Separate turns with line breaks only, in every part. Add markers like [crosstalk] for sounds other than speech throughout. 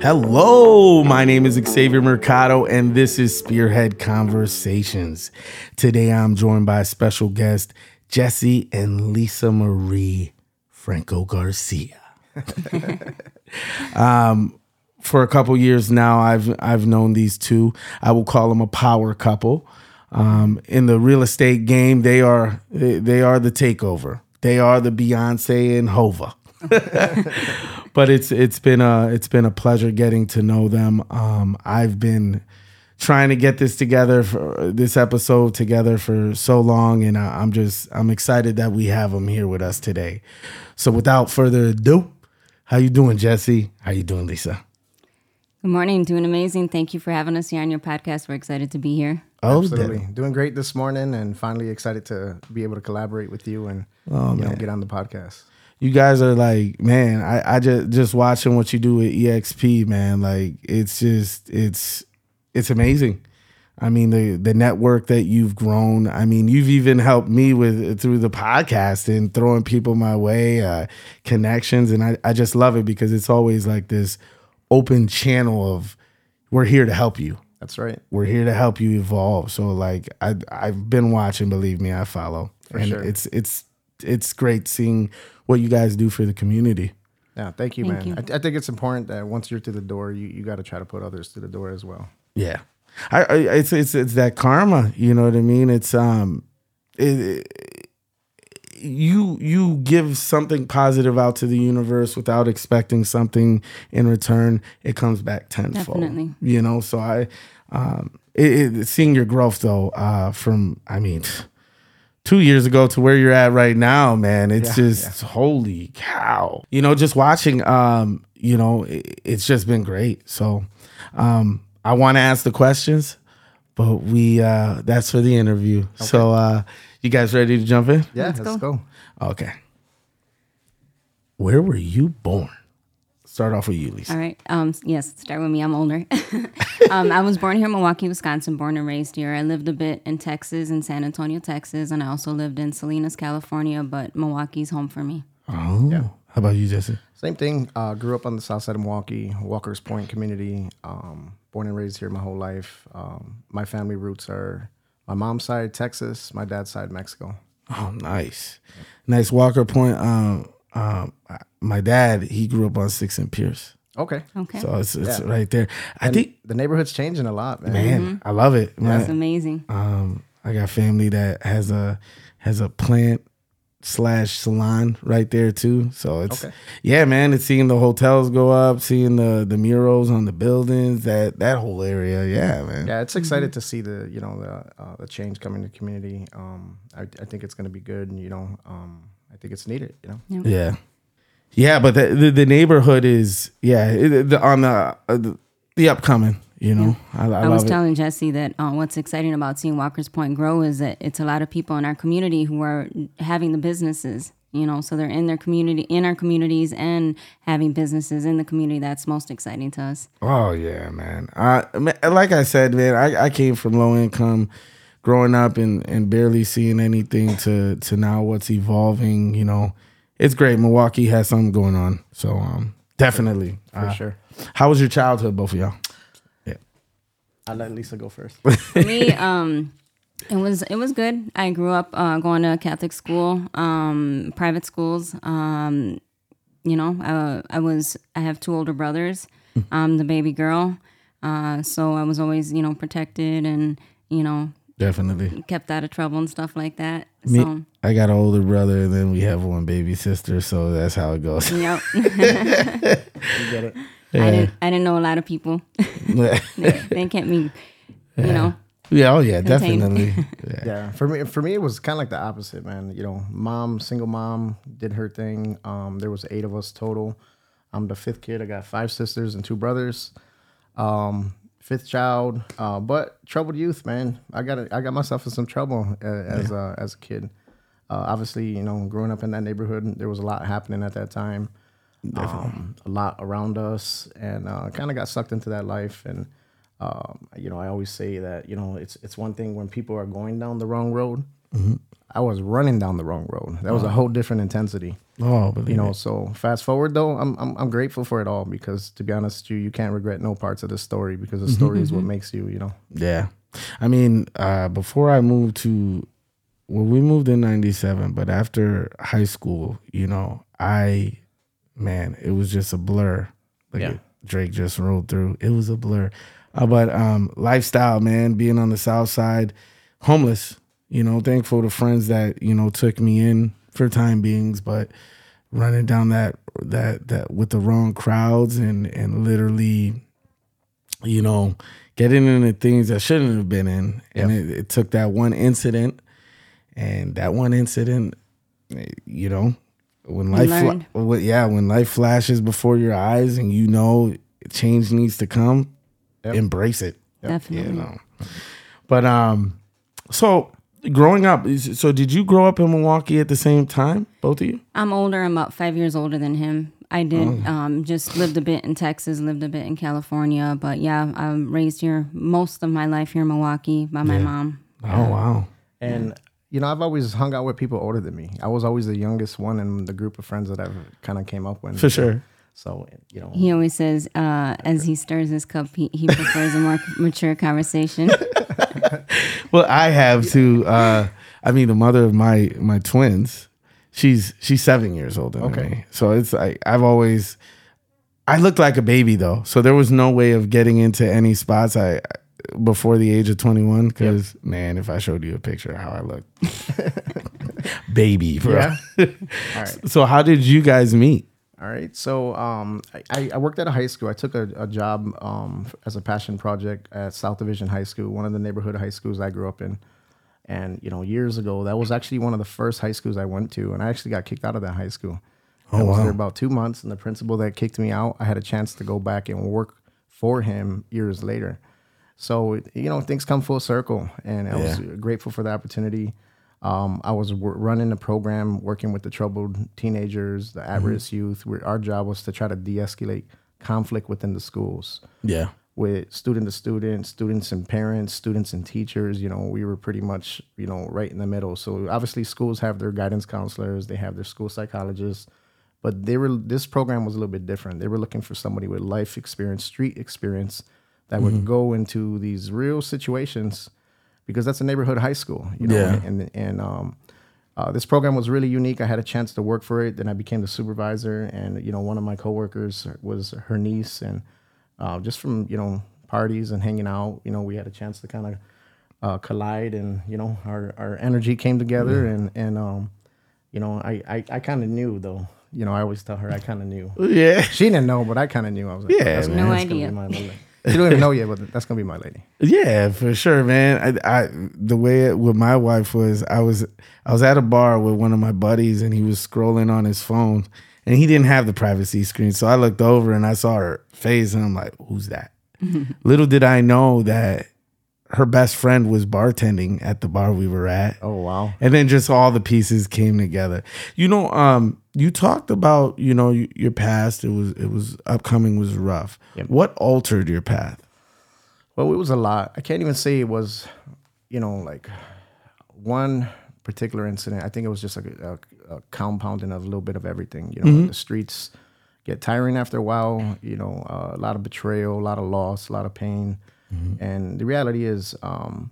Hello, my name is Xavier Mercado, and this is Spearhead Conversations. Today I'm joined by special guest Jesse and Lisa Marie Franco Garcia. [laughs] um, for a couple years now, I've I've known these two. I will call them a power couple. Um, in the real estate game, they are they, they are the takeover. They are the Beyonce and Hova. [laughs] but it's it's been a it's been a pleasure getting to know them. Um, I've been trying to get this together for this episode together for so long, and I, I'm just I'm excited that we have them here with us today. So without further ado, how you doing, Jesse? How you doing, Lisa?
Good morning. Doing amazing. Thank you for having us here on your podcast. We're excited to be here.
Oh, absolutely. Doing great this morning, and finally excited to be able to collaborate with you and oh, you know, get on the podcast
you guys are like, man, I, I just just watching what you do with EXP, man. Like it's just it's it's amazing. I mean the the network that you've grown. I mean you've even helped me with through the podcast and throwing people my way, uh, connections, and I I just love it because it's always like this open channel of we're here to help you.
That's right.
We're here to help you evolve. So like I I've been watching. Believe me, I follow.
For and sure.
It's it's it's great seeing what you guys do for the community.
Yeah, thank you, thank man. You. I, I, think it's important that once you're to the door, you, you got to try to put others to the door as well.
Yeah, I, I, it's it's it's that karma. You know what I mean? It's um, it, it, you you give something positive out to the universe without expecting something in return. It comes back tenfold. Definitely. You know, so I um, it, seeing your growth though uh, from I mean two years ago to where you're at right now, man. It's yeah, just yeah. holy cow. You know, just watching, um, you know, it, it's just been great. So um, I want to ask the questions, but we uh, that's for the interview. Okay. So uh, you guys ready to jump in?
Yeah, let's, let's go. go.
Okay. Where were you born? Start off with you, Lisa.
All right. Um, yes, start with me. I'm older. [laughs] um, I was born here in Milwaukee, Wisconsin, born and raised here. I lived a bit in Texas, in San Antonio, Texas, and I also lived in Salinas, California, but Milwaukee's home for me.
Oh. Yeah. How about you, Jesse?
Same thing. Uh, grew up on the south side of Milwaukee, Walker's Point community. Um, born and raised here my whole life. Um, my family roots are my mom's side, Texas, my dad's side, Mexico.
Oh, nice. Nice. Walker Point. Um, um, my dad he grew up on Six and Pierce.
Okay.
Okay.
So it's, it's yeah. right there. I
and
think
the neighborhood's changing a lot, man.
Man, mm-hmm. I love it. Man.
That's amazing.
Um, I got family that has a has a plant slash salon right there too. So it's okay. yeah, man. It's seeing the hotels go up, seeing the the murals on the buildings, that that whole area. Yeah, man.
Yeah, it's excited mm-hmm. to see the you know the uh, the change coming to the community. Um, I, I think it's going to be good, and you know, um, I think it's needed. You know.
Yeah. Yeah, but the the, the neighborhood is yeah it, the, on the, uh, the, the upcoming. You know,
yeah. I, I, I was telling Jesse that uh, what's exciting about seeing Walker's Point grow is that it's a lot of people in our community who are having the businesses. You know, so they're in their community, in our communities, and having businesses in the community. That's most exciting to us.
Oh yeah, man. I like I said, man. I, I came from low income growing up and, and barely seeing anything to to now what's evolving, you know, it's great. Milwaukee has something going on. So um definitely.
For uh, sure.
How was your childhood, both of y'all?
Yeah. I'll let Lisa go first. [laughs]
For me, um, it was it was good. I grew up uh, going to Catholic school, um, private schools. Um, you know, uh, I was I have two older brothers. I'm the baby girl, uh, so I was always you know protected and you know
Definitely.
Kept out of trouble and stuff like that. Me, so
I got an older brother, and then we have one baby sister, so that's how it goes.
Yep. [laughs] you get it. Yeah. I didn't. I didn't know a lot of people. [laughs] they, they kept me, you yeah. know.
Yeah. Oh yeah. Contained. Definitely. [laughs]
Yeah. yeah. For me, for me, it was kind of like the opposite, man. You know, mom, single mom, did her thing. Um, there was eight of us total. I'm the fifth kid. I got five sisters and two brothers. Um, fifth child, uh, but troubled youth, man. I got I got myself in some trouble uh, as yeah. uh, as a kid. Uh, obviously, you know, growing up in that neighborhood, there was a lot happening at that time. Um, a lot around us, and uh, kind of got sucked into that life. And um, you know, I always say that you know it's it's one thing when people are going down the wrong road. Mm-hmm. I was running down the wrong road. That was a whole different intensity.
Oh, believe
You know,
it.
so fast forward though, I'm, I'm I'm grateful for it all because to be honest with you, you can't regret no parts of the story because the story is what makes you, you know.
Yeah. I mean, uh, before I moved to, well, we moved in 97, but after high school, you know, I, man, it was just a blur. Like
Yeah.
Drake just rolled through. It was a blur. Uh, but um, lifestyle, man, being on the south side, homeless, you know, thankful to friends that, you know, took me in for time beings, but running down that, that, that with the wrong crowds and, and literally, you know, getting into things that shouldn't have been in. And it, it took that one incident, and that one incident, eh, you know, when life, fla-
learned.
well, yeah, when life flashes before your eyes, and you know change needs to come,
Yep.
embrace it.
Definitely.
You know, but um, so growing up, so did you grow up in Milwaukee at the same time, both of you?
I'm older. I'm about five years older than him. I did
Oh.
um, just lived a bit in Texas, lived a bit in California, but yeah, I'm raised here most of my life here in Milwaukee by my mom.
Oh wow,
And you know, I've always hung out with people older than me. I was always the youngest one in the group of friends that I've kind of came up with.
for sure.
So you know,
He always says, uh, as he stirs his cup, he, he prefers a more [laughs] mature conversation. [laughs]
Well, I have to. Uh, I mean, the mother of my my twins, she's she's seven years older than
Okay.
me. So it's like I've always. I looked like a baby though, so there was no way of getting into any spots. I before the age of twenty one, because man, if I showed you a picture of how I look, [laughs] baby, bro.
yeah. [laughs] All right.
So how did you guys meet?
All right. So um, I, I worked at a high school. I took a, a job um, as a passion project at South Division High School, one of the neighborhood high schools I grew up in. And you know, years ago, that was actually one of the first high schools I went to, and I actually got kicked out of that high school. I was
wow.
there about two months, and the principal that kicked me out, I had a chance to go back and work for him years later. So you know, things come full circle, and I was grateful for the opportunity. Um, I was w- running a program, working with the troubled teenagers, the at-risk youth. Where our job was to try to de-escalate conflict within the schools
Yeah.
with student to student, students and parents, students and teachers. You know, we were pretty much, you know, right in the middle. So obviously, schools have their guidance counselors, they have their school psychologists, but they were. This program was a little bit different. They were looking for somebody with life experience, street experience, that would go into these real situations, because that's a neighborhood high school. You know,
Yeah.
and and um. Uh, this program was really unique. I had a chance to work for it. Then I became the supervisor, and you know, one of my coworkers was her niece, and uh, just from you know parties and hanging out, you know, we had a chance to kind of uh, collide, and you know, our our energy came together, and and um, you know, I I, I kind of knew though. You know, I always tell her I kind of knew.
Yeah.
She didn't know, but I kind of knew. I was like,
Yeah,
that's.
No
that's gonna
idea.
Be my lady. She don't even know yet, [laughs] but that's gonna be my lady.
Yeah, for sure, man. I, I the way it with my wife was, I was I was at a bar with one of my buddies, and he was scrolling on his phone, and he didn't have the privacy screen. So I looked over and I saw her face, and I'm like, "Who's that?" [laughs] Little did I know that her best friend was bartending at the bar we were at.
Oh wow.
and then just all the pieces came together you know um you talked about you know your past it was it was upcoming was rough what altered your path
Well, it was a lot. I can't even say it was, you know, like one particular incident. I think it was just a, a, a compounding of a little bit of everything. You know, the streets get tiring after a while. You know, uh, a lot of betrayal, a lot of loss, a lot of pain, and the reality is, um,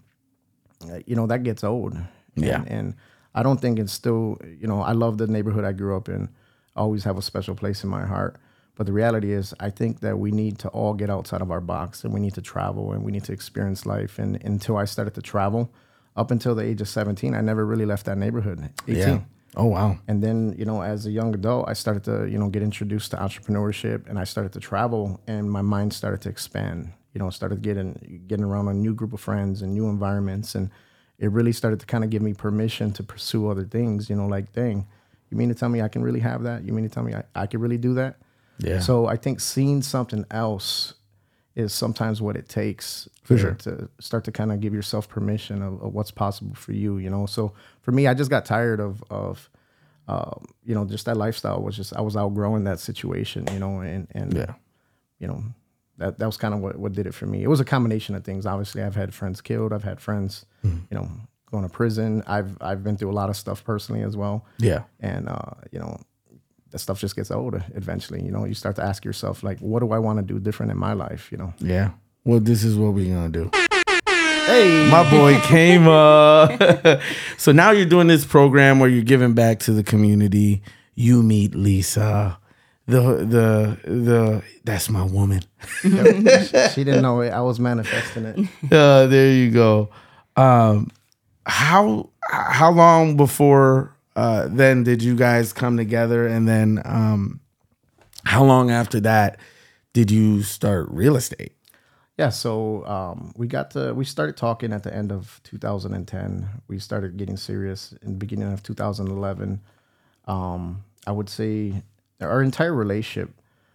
you know, that gets old.
Yeah.
And, and I don't think it's still, you know, I love the neighborhood I grew up in. I always have a special place in my heart. But the reality is, I think that we need to all get outside of our box and we need to travel and we need to experience life. And until I started to travel, up until the age of 17, I never really left that neighborhood. 18.
oh wow
And then, you know, as a young adult, I started to, you know, get introduced to entrepreneurship and I started to travel and my mind started to expand. You know, started getting getting around a new group of friends and new environments and it really started to kind of give me permission to pursue other things, you know, like dang, you mean to tell me I can really have that? You mean to tell me I, I could really do that?
yeah
So I think seeing something else is sometimes what it takes
For
to,
sure.
to start to kind of give yourself permission of, of what's possible for you. You know, so for me, I just got tired of of um, you know just that lifestyle was just I was outgrowing that situation. You know, and and
yeah
you know that that was kind of what what did it for me. It was a combination of things. Obviously, I've had friends killed. I've had friends,
Mm-hmm.
you know, going to prison. I've I've been through a lot of stuff personally as well.
Yeah.
And uh, you know, that stuff just gets older eventually. You know, you start to ask yourself like, what do I want to do different in my life? You know.
Yeah. Well, this is what we're gonna do. Hey, my boy came up. [laughs] so now you're doing this program where you're giving back to the community. You meet Lisa. The the the that's my woman.
she didn't know it. I was manifesting it.
Uh, there you go. Um, how how long before uh, then did you guys come together, and then um, how long after that did you start real estate?
Yeah, so um, we got to we started talking at the end of 2010. We started getting serious in the beginning of 2011. Um, I would say our entire relationship,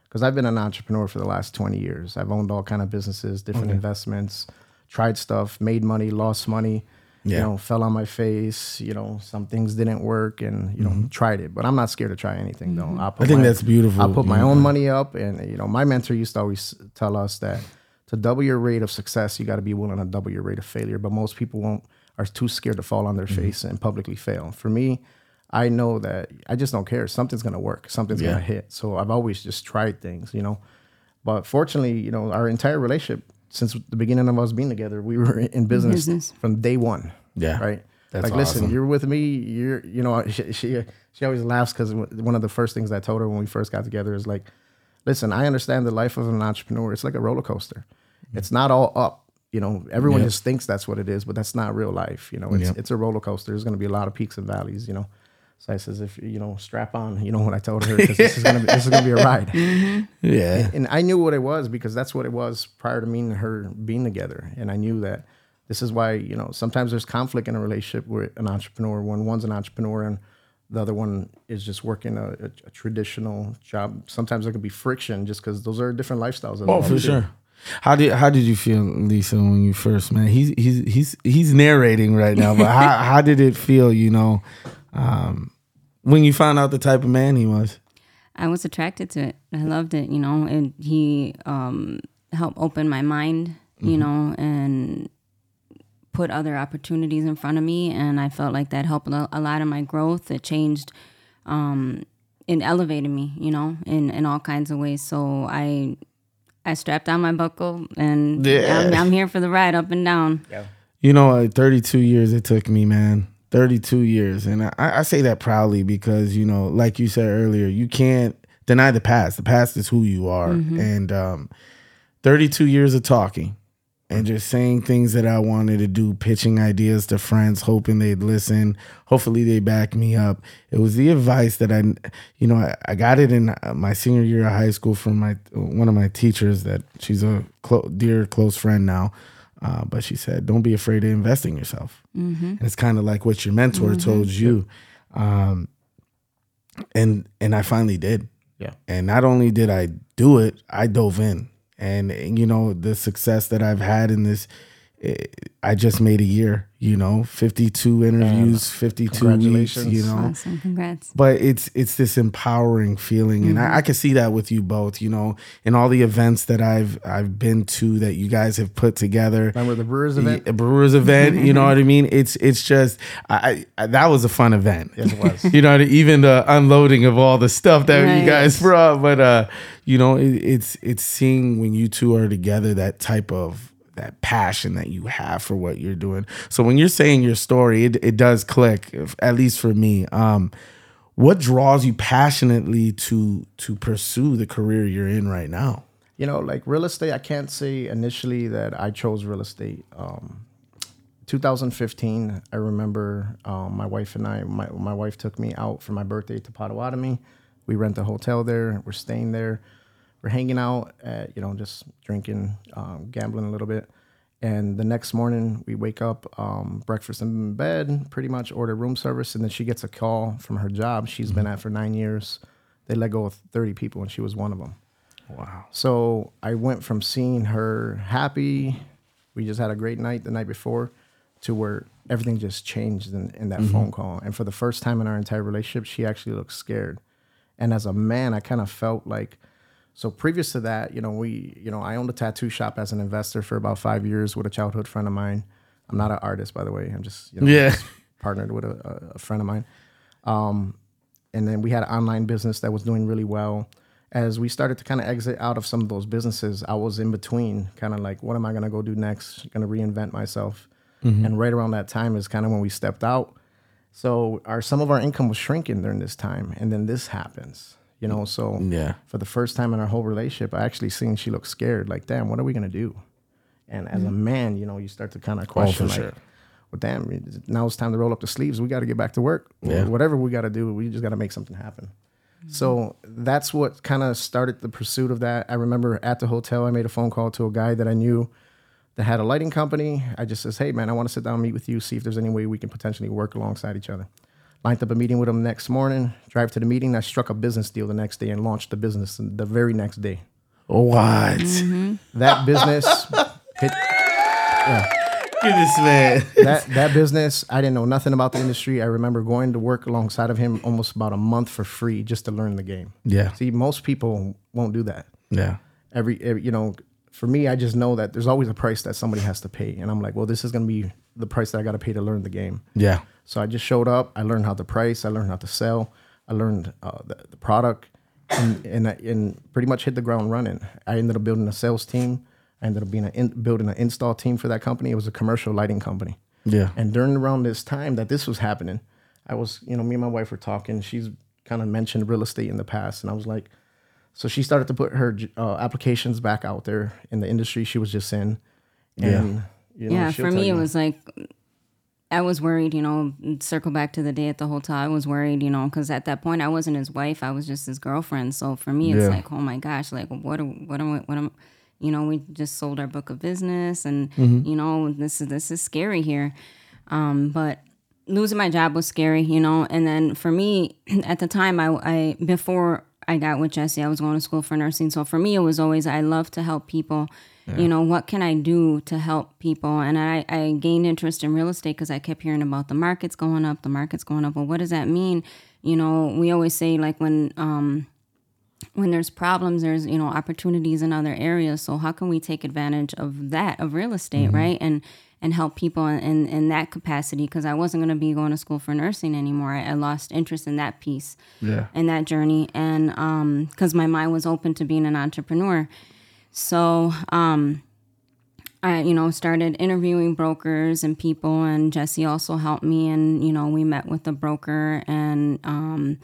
because I've been an entrepreneur for the last 20 years. I've owned all kind of businesses, different investments, tried stuff, made money, lost money.
yeah.
You know, fell on my face. You know, some things didn't work, and you know, tried it. But I'm not scared to try anything, though. I'll
I think
my-
that's beautiful,
I'll put my own money up, and you know, my mentor used to always tell us that to double your rate of success, you got to be willing to double your rate of failure. But most people won't are too scared to fall on their
Mm-hmm.
face and publicly fail. For me, I know that I just don't care. Something's gonna work. Something's
Yeah.
gonna hit. So I've always just tried things, you know. But fortunately, you know, our entire relationship since the beginning of us being together, we were in business,
Business.
from day one.
Yeah.
Right.
That's
like, listen, you're with me. You're, you know, [laughs] she she, she always laughs because one of the first things I told her when we first got together is like, listen, I understand the life of an entrepreneur. It's like a roller coaster. It's not all up. You know, everyone
Yeah.
just thinks that's what it is, but that's not real life. You know, it's
Yeah.
it's a roller coaster. There's going to be a lot of peaks and valleys. You know, so I says, if you know, strap on. You know what I told her because this is gonna be this is gonna be a [laughs] ride. Mm-hmm.
Yeah.
And I knew what it was because that's what it was prior to me and her being together. And I knew that this is why, you know, sometimes there's conflict in a relationship with an entrepreneur when one's an entrepreneur and the other one is just working a, a, a traditional job. Sometimes there could be friction just because those are different lifestyles.
Oh, for
too.
sure. How did how did you feel, Lisa, when you first met? He's he's he's he's narrating right now, but how [laughs] how did it feel? You know, um, when you found out the type of man he was.
I was attracted to it. I loved it, you know, and he um, helped open my mind, you know, and put other opportunities in front of me. And I felt like that helped a a lot of my growth. It changed, um, it elevated me, you know, in, in all kinds of ways. So I, I strapped on my buckle and
Yeah.
I'm, I'm here for the ride up and down. Yeah.
You know, uh, 32 years it took me, man. 32 years. And I, I say that proudly because, you know, like you said earlier, you can't deny the past. The past is who you are. And um, 32 years of talking and just saying things that I wanted to do, pitching ideas to friends, hoping they'd listen. Hopefully they back me up. It was the advice that I, you know, I, I got it in uh, my senior year of high school from my one of my teachers that she's a clo- dear close friend now. Uh, but she said, "Don't be afraid to invest in yourself." And it's kind of like what your mentor told you. Um, and and I finally did.
Yeah.
And not only did I do it, I dove in. And you know the success that I've had in this, eh, I just made a year. You know, fifty-two interviews, fifty-two weeks. You know,
Awesome. Congrats.
but it's it's this empowering feeling and I, I can see that with you both you know in all the events that i've i've been to that you guys have put together
Remember the Brewers event?
a brewers event you know what i mean it's it's just I, I that was a fun event
Yes, it was. [laughs]
you know even the unloading of all the stuff that you guys brought but uh you know it, it's it's seeing when you two are together that type of that passion that you have for what you're doing so when you're saying your story it, it does click if- at least for me um what draws you passionately to to pursue the career you're in right now
you know, like real estate, I can't say initially that I chose real estate. Um, 2015, I remember um, my wife and I, my, my wife took me out for my birthday to Potawatomi. We rent a hotel there. We're staying there. We're hanging out, at, you know, just drinking, um, gambling a little bit. And the next morning, we wake up, um, breakfast in bed, pretty much order room service. And then she gets a call from her job she's been at for nine years. They let go of 30 people, and she was one of them.
wow
So I went from seeing her happy, we just had a great night the night before, to where everything just changed in, in that phone call. And for the first time in our entire relationship, she actually looked scared. And as a man, I kind of felt like, so previous to that, you know, we, you know, I owned a tattoo shop as an investor for about five years with a childhood friend of mine. I'm not an artist, by the way. I'm just you know,
Yeah.
just partnered with a, a- friend of mine. Um, and then we had an online business that was doing really well. As we started to kind of exit out of some of those businesses, I was in between, kind of like, what am I going to go do next? Going to reinvent myself. And right around that time is kind of when we stepped out. So our some of our income was shrinking during this time, and then this happens. You know, so
Yeah.
for the first time in our whole relationship, I actually seen she looked scared. Like, damn, what are we gonna do? And as a mm-hmm. man, you know, you start to kind of oh, question,
for
like,
sure.
well, damn, now it's time to roll up the sleeves. We got to get back to work.
Yeah.
Whatever we got to do, we just got to make something happen. Mm-hmm. So that's what kind of started the pursuit of that. I remember at the hotel, I made a phone call to a guy that I knew that had a lighting company. I just says, hey man, I want to sit down and meet with you, see if there's any way we can potentially work alongside each other. Lined up a meeting with him next morning. Drive to the meeting. I struck a business deal the next day and launched the business the very next day.
What? Mm-hmm.
That business [laughs] hit
Give this man.
that that business, I didn't know nothing about the industry. I remember going to work alongside of him almost about a month for free just to learn the game.
Yeah.
See, most people won't do that.
Yeah.
Every, every you know, for me, I just know that there's always a price that somebody has to pay, and I'm like, well, this is gonna be the price that I got to pay to learn the game.
Yeah.
So I just showed up. I learned how to price. I learned how to sell. I learned uh, the, the product, and and, I, and pretty much hit the ground running. I ended up building a sales team. I ended up being a in, building an install team for that company. It was a commercial lighting company.
Yeah.
And during around this time that this was happening, I was, you know, me and my wife were talking. She's kind of mentioned real estate in the past, and I was like, so she started to put her uh, applications back out there in the industry she was just in. And you know,
yeah, for
tell
me, it was like I was worried, you know, circle back to the day at the hotel. I was worried, you know, because at that point I wasn't his wife, I was just his girlfriend. So for me, it's
Yeah.
like, oh my gosh, like what, what am I, what am, you know, we just sold our book of business, and
Mm-hmm.
you know, this is this is scary here. Um, but losing my job was scary, you know. And then for me, [clears throat] at the time, I, I before I got with Jesse, I was going to school for nursing. So for me, it was always I love to help people. You know, what can I do to help people? And I, I gained interest in real estate because I kept hearing about the markets going up, the markets going up. Well, what does that mean? You know, we always say like when um, when there's problems, there's you know opportunities in other areas. So how can we take advantage of that of real estate, right? And and help people in in, in that capacity because I wasn't going to be going to school for nursing anymore. I, I lost interest in that piece,
Yeah.
in that journey, and um, because my mind was open to being an entrepreneur. So um, I, you know, started interviewing brokers and people, and Jesse also helped me. And you know, we met with a broker and um,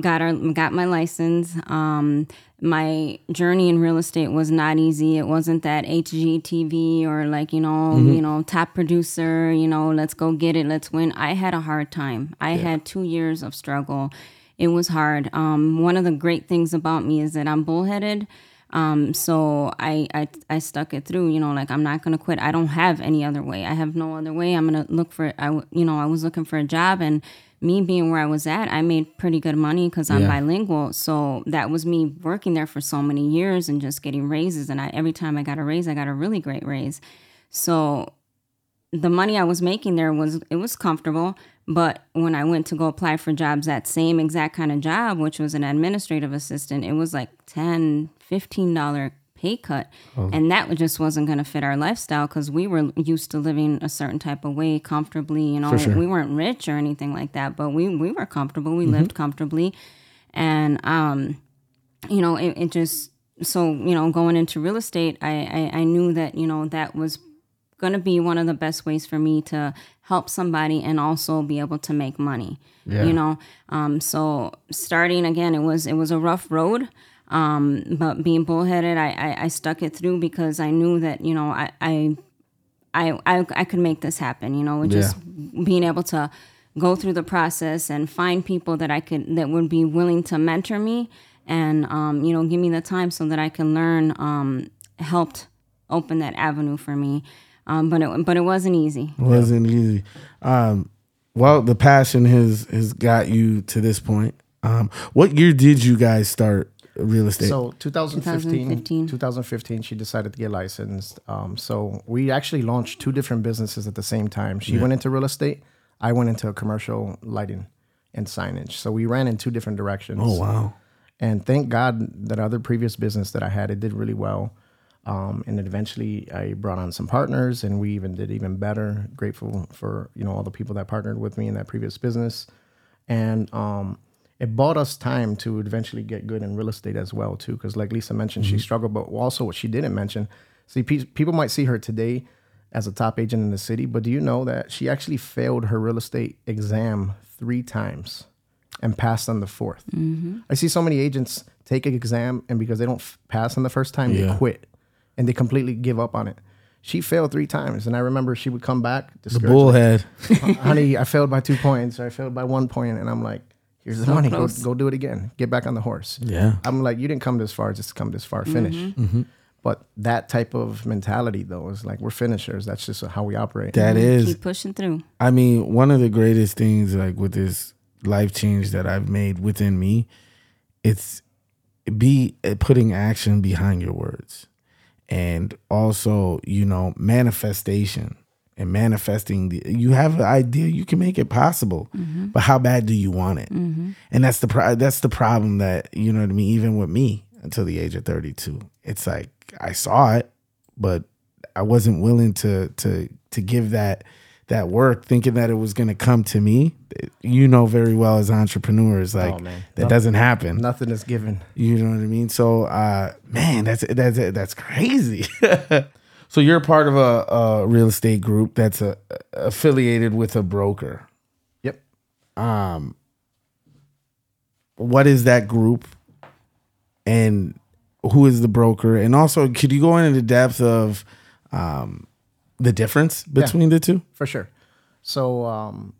got our got my license. Um, my journey in real estate was not easy. It wasn't that HGTV or like you know, you know, top producer. You know, let's go get it, let's win. I had a hard time. I had two years of struggle. It was hard. Um, one of the great things about me is that I'm bullheaded. Um, so I, I I stuck it through. You know, like I'm not gonna quit. I don't have any other way. I have no other way. I'm gonna look for. I you know I was looking for a job, and me being where I was at, I made pretty good money because I'm
Yeah.
bilingual. So that was me working there for so many years and just getting raises. And I every time I got a raise, I got a really great raise. So the money I was making there was it was comfortable, but when I went to go apply for jobs that same exact kind of job, which was an administrative assistant, it was like 10 15 dollar pay cut. And that just wasn't going to fit our lifestyle cuz we were used to living a certain type of way comfortably, you know.
sure.
We weren't rich or anything like that, but we we were comfortable. We lived comfortably. And um you know, it, it just so you know, going into real estate, I, I I knew that you know that was going to be one of the best ways for me to help somebody and also be able to make money.
Yeah.
You know, um, so starting again, it was it was a rough road. Um, but being bullheaded, I, I I stuck it through because I knew that you know I I I I, I could make this happen. You know, just being able to go through the process and find people that I could that would be willing to mentor me and um, you know give me the time so that I can learn um, helped open that avenue for me. Um, but it but it wasn't easy.
wasn't easy. Um, well, the passion has has got you to this point. Um, what year did you guys start real estate?
So 2015,
2015.
2015, she decided to get licensed. Um, so we actually launched two different businesses at the same time. She went into real estate. I went into commercial lighting and signage. So we ran in two different directions.
oh wow,
And thank God that other previous business that I had, it did really well. Um, and eventually I brought on some partners and we even did even better. Grateful for, you know, all the people that partnered with me in that previous business. And um, it bought us time to eventually get good in real estate as well, too. Because like Lisa mentioned, she mm-hmm. struggled, but also what she didn't mention, see, pe- people might see her today as a top agent in the city, but do you know that she actually failed her real estate exam three times and passed on the 4th mm-hmm. I see so many agents take an exam and because they don't f- pass on the first time,
Yeah.
they quit and they completely give up on it. She failed three times, and I remember she would come back.
The bullhead.
honey, I failed by two points, or I failed by one point, and I'm like, here's the
So
money. Go, go do it again. Get back on the horse.
Yeah.
I'm like, you didn't come this far, just come this far, finish.
Mm-hmm.
But that type of mentality, though, is like we're finishers. That's just how we operate.
That is
Keep pushing through.
I mean, one of the greatest things like with this life change that I've made within me, it's be uh, putting action behind your words. And also, you know, manifestation and manifesting the, you have an idea, you can make it possible. But how bad do you want it? And that's the pro- that's the problem that, you know what I mean, even with me until the age of 32. It's like I saw it, but I wasn't willing to to to give that that work thinking that it was going to come to me. You know very well as entrepreneurs like
Oh, man.
that
Nothing-
doesn't happen.
Nothing is given.
You know what I mean? So, uh, man, that's that's that's crazy. [laughs] so you're part of a, a real estate group that's a, affiliated with a broker.
Yep.
What is that group, and who is the broker? And also, could you go into the depth of um, the difference between the two?
For sure. So um,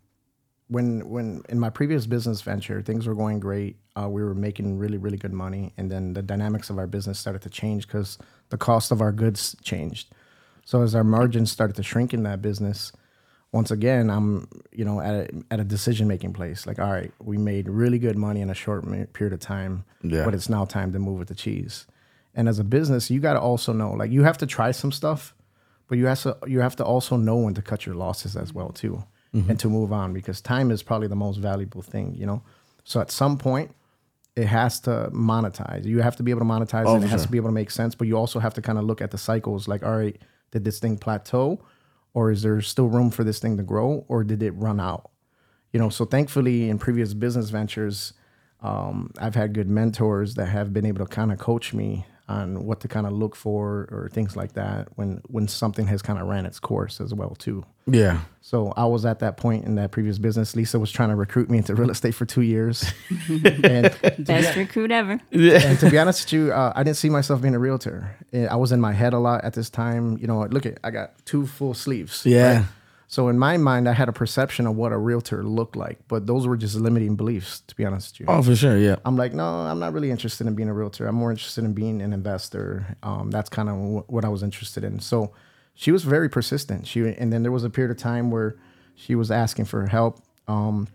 when when in my previous business venture, things were going great. Uh, we were making really really good money, and then the dynamics of our business started to change because the cost of our goods changed. So as our margins started to shrink in that business, once again, I'm you know at a, at a decision making place. Like, all right, we made really good money in a short period of time,
Yeah.
but it's now time to move with the cheese. And as a business, you got to also know, like, you have to try some stuff, but you have to you have to also know when to cut your losses as well too, mm-hmm. and to move on because time is probably the most valuable thing, you know. So at some point, it has to monetize. You have to be able to monetize it.
Oh,
It
for
has to be able to make sense, but you also have to kind of look at the cycles. Like, all right, did this thing plateau, or is there still room for this thing to grow, or did it run out? You know. So thankfully, in previous business ventures, um, I've had good mentors that have been able to kind of coach me on what to kind of look for or things like that when when something has kind of ran its course as well too.
Yeah.
So I was at that point in that previous business. Lisa was trying to recruit me into real estate for two years, [laughs] and
Best recruit ever.
and to be honest with you, uh, I didn't see myself being a realtor. I was in my head a lot at this time. You know, look at I got two full sleeves.
Yeah.
So in my mind, I had a perception of what a realtor looked like, but those were just limiting beliefs. To be honest with you,
Oh, for sure. Yeah.
I'm like, no, I'm not really interested in being a realtor. I'm more interested in being an investor. Um, that's kind of w- what I was interested in. So she was very persistent. She and then there was a period of time where she was asking for help. Um,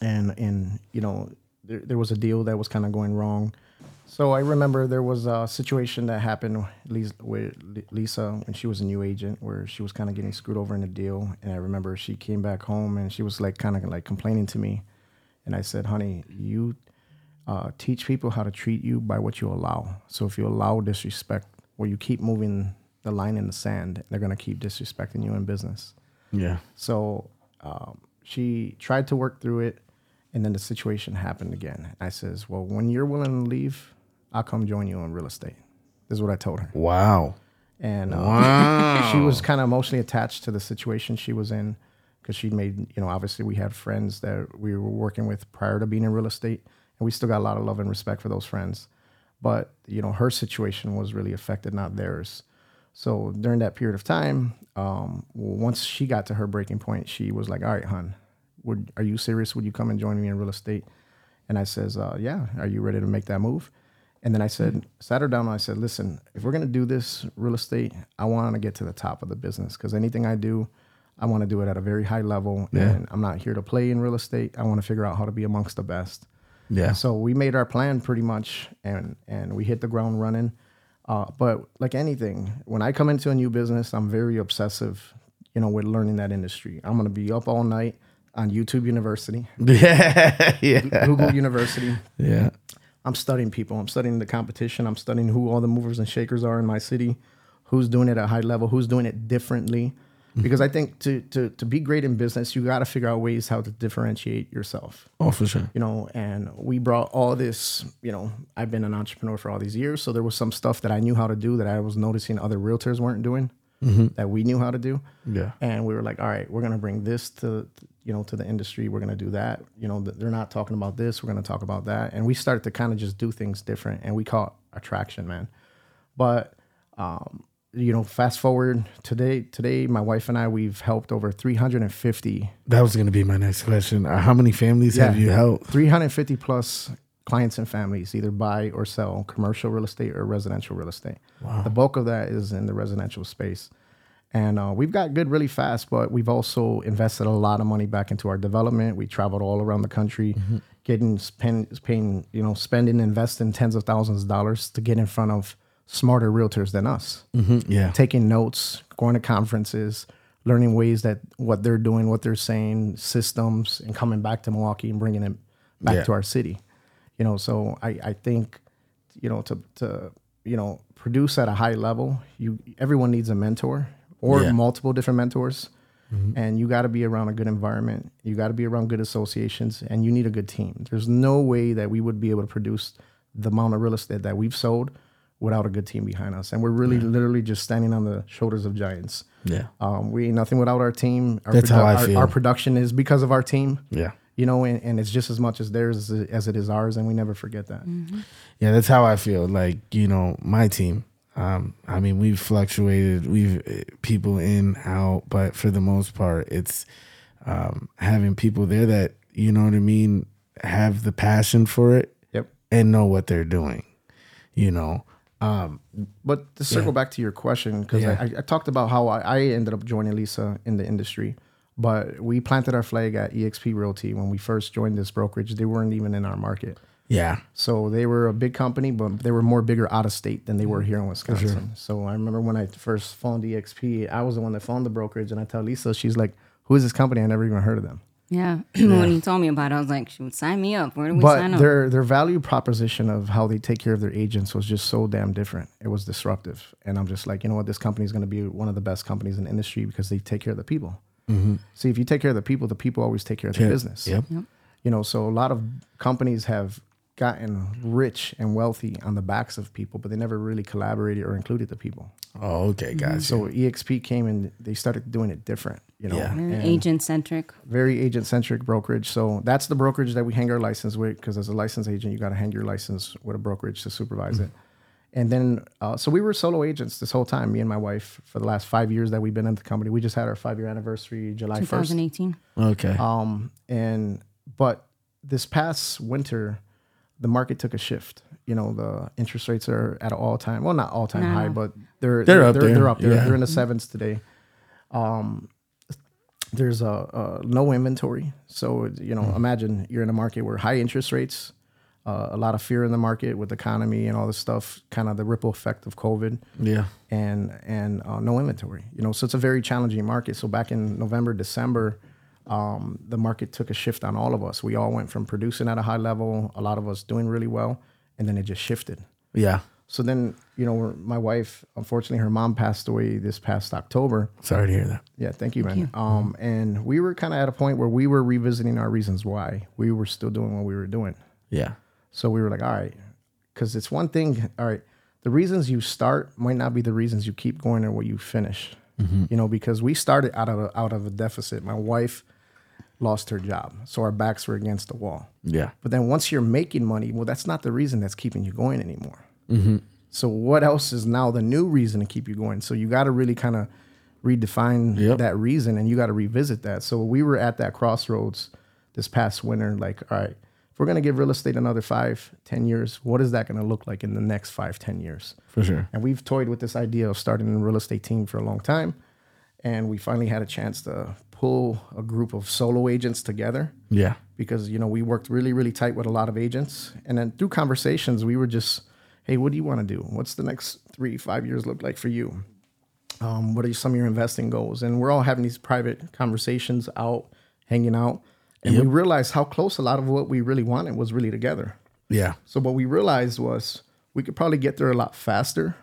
and and you know there, there was a deal that was kind of going wrong. So I remember there was a situation that happened with Lisa when she was a new agent, where she was kind of getting screwed over in a deal. And I remember she came back home and she was like kind of like complaining to me, and I said, "Honey, you uh, teach people how to treat you by what you allow. So if you allow disrespect, or you keep moving the line in the sand, they're gonna keep disrespecting you in business."
Yeah.
So um, she tried to work through it, and then the situation happened again. I says, "Well, when you're willing to leave, I'll come join you in real estate." This is what I told her,
Wow.
and uh,
Wow. [laughs]
she was kind of emotionally attached to the situation she was in because she made you know obviously we had friends that we were working with prior to being in real estate, and we still got a lot of love and respect for those friends. But you know her situation was really affected, not theirs. So during that period of time, um, once she got to her breaking point, she was like, "All right, hon, would are you serious? Would you come and join me in real estate?" And I says, uh, "Yeah, are you ready to make that move?" And then I said, sat her down and I said, "Listen, if we're gonna do this real estate, I want to get to the top of the business because anything I do, I want to do it at a very high level,
Yeah.
and I'm not here to play in real estate. I want to figure out how to be amongst the best."
Yeah.
So we made our plan pretty much, and and we hit the ground running. Uh, but like anything, when I come into a new business, I'm very obsessive, you know, with learning that industry. I'm gonna be up all night on YouTube University. [laughs]
Yeah.
Google University.
Yeah.
I'm studying people. I'm studying the competition. I'm studying who all the movers and shakers are in my city. who's doing it at a high level, who's doing it differently. Mm-hmm. Because I think to to to be great in business, you got to figure out ways how to differentiate yourself
Oh, for sure.
you know, and we brought all this, you know, I've been an entrepreneur for all these years. So there was some stuff that I knew how to do that I was noticing other realtors weren't doing mm-hmm. that we knew how to do.
Yeah.
And we were like, all right, we're to bring this to, you know, to the industry. We're going to do that. You know, they're not talking about this. We're going to talk about that. And we started to kind of just do things different and we caught attraction, man. But, um, you know, fast forward today, today, my wife and I, we've helped over 350
That was going to be my next question. Uh, how many families have you helped?
350 plus clients and families either buy or sell commercial real estate or residential real estate. The bulk of that is in the residential space. And uh, we've got good really fast, but we've also invested a lot of money back into our development. We traveled all around the country, getting spend, paying, you know, spending, investing tens of thousands of dollars to get in front of smarter realtors than us
hmm Yeah.
taking notes, going to conferences, learning ways that what they're doing, what they're saying, systems, and coming back to Milwaukee and bringing it back
Yeah.
to our city. You know, so I, I think, you know, to to you know produce at a high level, you everyone needs a mentor or
Yeah.
multiple different mentors. And you got to be around a good environment. You got to be around good associations, and you need a good team. There's no way that we would be able to produce the amount of real estate that we've sold without a good team behind us. And we're really literally just standing on the shoulders of giants.
Yeah.
Um, we ain't nothing without our team. Our
That's how I
our,
feel.
Our production is because of our team.
Yeah.
You know, and, and it's just as much as theirs as as it is ours, and we never forget that.
Yeah, that's how I feel. Like you know, my team. Um, I mean, we've fluctuated. We've uh, people in out, but for the most part, it's um, having people there that you know what I mean have the passion for it
Yep.
and know what they're doing. You know, um,
But to circle back to your question, because
Yeah.
I, I talked about how I, I ended up joining Lisa in the industry, but we planted our flag at EXP Realty when we first joined this brokerage. They weren't even in our market.
Yeah,
So they were a big company, but they were more bigger out of state than they were here in Wisconsin. So I remember when I first phoned EXP, I was the one that phoned the brokerage, and I tell Lisa, she's like, "Who is this company? I never even heard of them."
Yeah. [clears throat] when you told me about it, I was like, shoot, sign me up. Where do we sign
But
up?
their their value proposition of how they take care of their agents was just so damn different. It was disruptive, and I'm just like, you know what, this company is going to be one of the best companies in the industry because they take care of the people. Mm-hmm. See, if you take care of the people, the people always take care of the
Yeah.
business.
Yep.
You know, so a lot of companies have gotten rich and wealthy on the backs of people, but they never really collaborated or included the people.
Oh, okay, guys.
So EXP came and they started doing it different. You know,
Yeah.
Very agent centric.
very agent centric brokerage. So that's the brokerage that we hang our license with because as a licensed agent, you got to hang your license with a brokerage to supervise it. And then, uh, so we were solo agents this whole time, me and my wife, for the last five years that we've been in the company. We just had our five year anniversary July 1st.
2018.
okay.
Um, and, but this past winter, the market took a shift. You know, the interest rates are at an all time, well, not all time
No.
high, but they're,
They're up
they're,
there.
They're up there.
Yeah.
They're in the sevens today. Um, there's a, a no inventory. So, you know, imagine you're in a market where high interest rates, uh, a lot of fear in the market with the economy and all this stuff, kind of the ripple effect of COVID
yeah.
and and uh, no inventory. You know, so it's a very challenging market. So back in November, December, um, the market took a shift on all of us. We all went from producing at a high level, a lot of us doing really well, and then it just shifted.
Yeah.
So then, you know, my wife, unfortunately, her mom passed away this past October.
Sorry to hear that.
Yeah, thank you, man. Um, and we were kind of at a point where we were revisiting our reasons why we were still doing what we were doing.
Yeah.
So we were like, all right, because it's one thing. All right, the reasons you start might not be the reasons you keep going or what you finish. You know, because we started out of a, out of a deficit. My wife lost her job, so our backs were against the wall.
Yeah.
But then once you're making money, well, that's not the reason that's keeping you going anymore. Mm-hmm. So what else is now the new reason to keep you going? So you got to really kind of redefine
Yep.
that reason, and you got to revisit that. So we were at that crossroads this past winter. Like, all right, if we're gonna give real estate another five, ten years, what is that gonna look like in the next five, ten years?
For sure.
And we've toyed with this idea of starting a real estate team for a long time, and we finally had a chance to pull a group of solo agents together.
Yeah.
because you know we worked really really tight with a lot of agents. And then through conversations we were just hey what do you want to do? What's the next three five years look like for you? Um, what are some of your investing goals? And we're all having these private conversations out hanging out. And we realized how close a lot of what we really wanted was really together.
Yeah.
so what we realized was we could probably get there a lot faster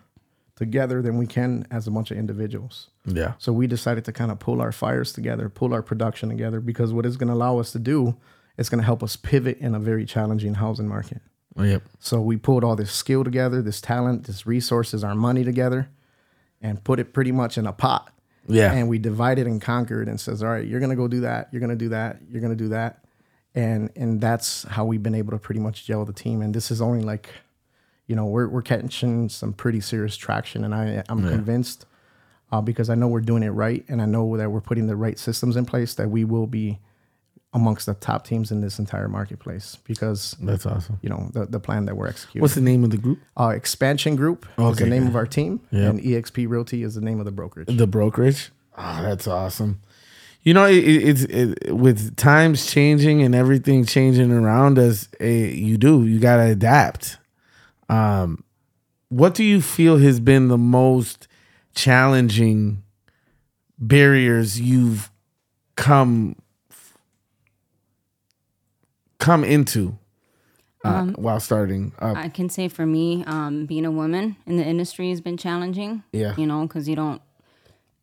together than we can as a bunch of individuals.
Yeah.
So we decided to kind of pull our fires together, pull our production together, because what it's going to allow us to do, it's going to help us pivot in a very challenging housing market.
Oh, yep.
So we pulled all this skill together, this talent, this resources, our money together, and put it pretty much in a pot.
Yeah.
And we divided and conquered and says, all right, you're gonna go do that, you're gonna do that, you're gonna do that. And and that's how we've been able to pretty much gel the team. And this is only like, you know, we're we're catching some pretty serious traction. And I I'm convinced uh, because I know we're doing it right and I know that we're putting the right systems in place that we will be amongst the top teams in this entire marketplace because
That's awesome.
you know the, the plan that we're executing.
What's the name of the group?
uh, Expansion Group is
Okay,
the name of our team,
Yep.
and EXP Realty is the name of the brokerage.
The brokerage. Oh, that's awesome. You know, it, it, it's it, with times changing and everything changing around us. eh, you do you got to adapt. Um, what do you feel has been the most challenging barriers you've come come into uh, while starting up?
I can say for me, um, being a woman in the industry has been challenging.
Yeah.
You know, because you don't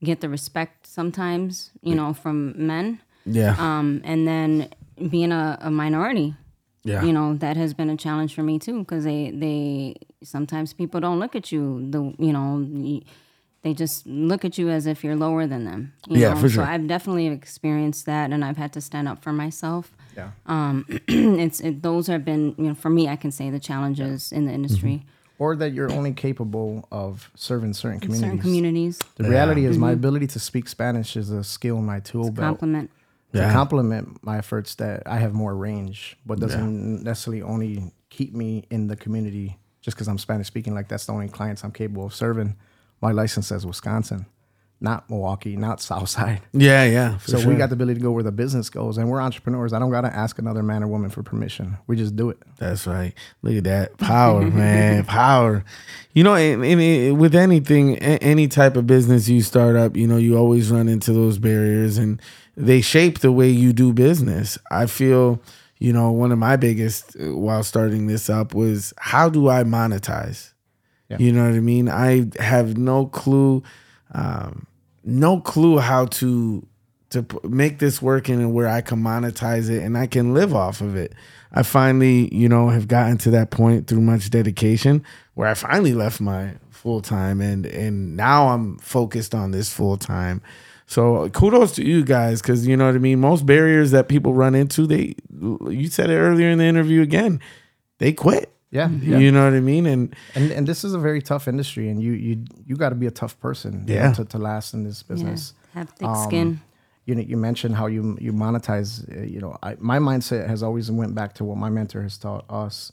get the respect sometimes, you know, from men.
yeah,
Um, and then being a, a minority,
yeah,
you know, that has been a challenge for me too, because they, they, sometimes people don't look at you, the, you know, they just look at you as if you're lower than them. you
Yeah,
know?
for sure.
So I've definitely experienced that and I've had to stand up for myself.
yeah, um [clears throat]
it's, it, those have been, you know, for me, I can say the challenges in the industry.
or that you're only capable of serving certain communities.
Certain communities
The reality is, my ability to speak Spanish is a skill in my tool belt.
compliment.
To
Yeah.
complement my efforts that I have more range, but doesn't necessarily only keep me in the community just because I'm Spanish speaking. Like that's the only clients I'm capable of serving. My license says Wisconsin, not Milwaukee, not [laughs] Southside.
yeah, yeah.
So
sure.
we got the ability to go where the business goes, and we're entrepreneurs. I don't gotta ask another man or woman for permission. We just do it.
That's right. Look at that power, man. [laughs] Power. You know, and, and it, with anything, any type of business you start up, you know, you always run into those barriers, and they shape the way you do business. I feel, you know, one of my biggest uh, while starting this up was how do I monetize?
Yeah.
You know what I mean? I have no clue, um, no clue how to to make this working and where I can monetize it and I can live off of it. I finally, you know, have gotten to that point through much dedication where I finally left my full time and and now I'm focused on this full time. So kudos to you guys because you know what I mean. Most barriers that people run into, they you said it earlier in the interview again, they quit.
Yeah, yeah.
You know what I mean? And
And and this is a very tough industry, and you you you got to be a tough person, you know,
Yeah.
to, to last in this
Yeah.
business.
Have thick skin.
you know, you mentioned how you you monetize. uh, You know, I, my mindset has always went back to what my mentor has taught us: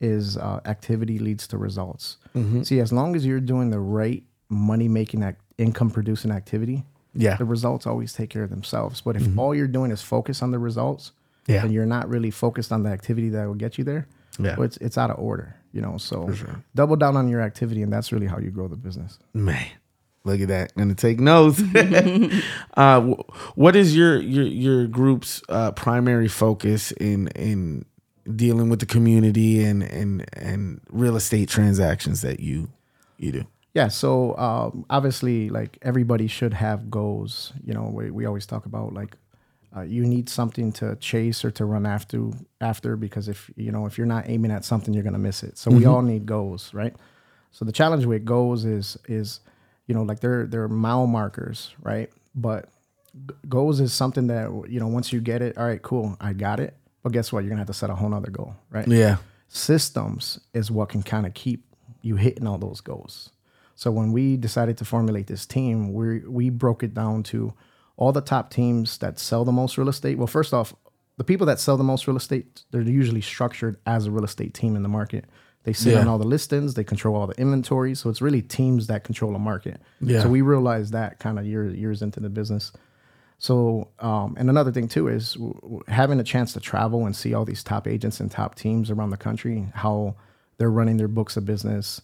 is uh, activity leads to results. See, as long as you're doing the right money making, act, income producing activity,
yeah,
the results always take care of themselves. But if all you're doing is focus on the results,
Yeah.
and you're not really focused on the activity that will get you there,
Yeah.
well, it's it's out of order. You know, so double down on your activity, and that's really how you grow the business.
Man, look at that. Gonna take notes. [laughs] uh, what is your your your group's uh, primary focus in in dealing with the community and and and real estate transactions that you you do?
Yeah, so um, obviously, like everybody should have goals. You know, we, we always talk about like uh, you need something to chase or to run after after because if you know if you're not aiming at something, you're gonna miss it. So we all need goals, right? So the challenge with goals is is you know like they're they're mile markers, right? But goals is something that you know once you get it, all right, cool, I got it. But guess what? You're gonna have to set a whole nother goal, right?
Yeah,
systems is what can kind of keep you hitting all those goals. So when we decided to formulate this team, we we broke it down to all the top teams that sell the most real estate. Well, first off, the people that sell the most real estate, they're usually structured as a real estate team in the market. They sit
Yeah.
on all the listings, they control all the inventory. So it's really teams that control a market.
Yeah.
So we realized that kind of years years into the business. So, um, and another thing too is having a chance to travel and see all these top agents and top teams around the country, how they're running their books of business.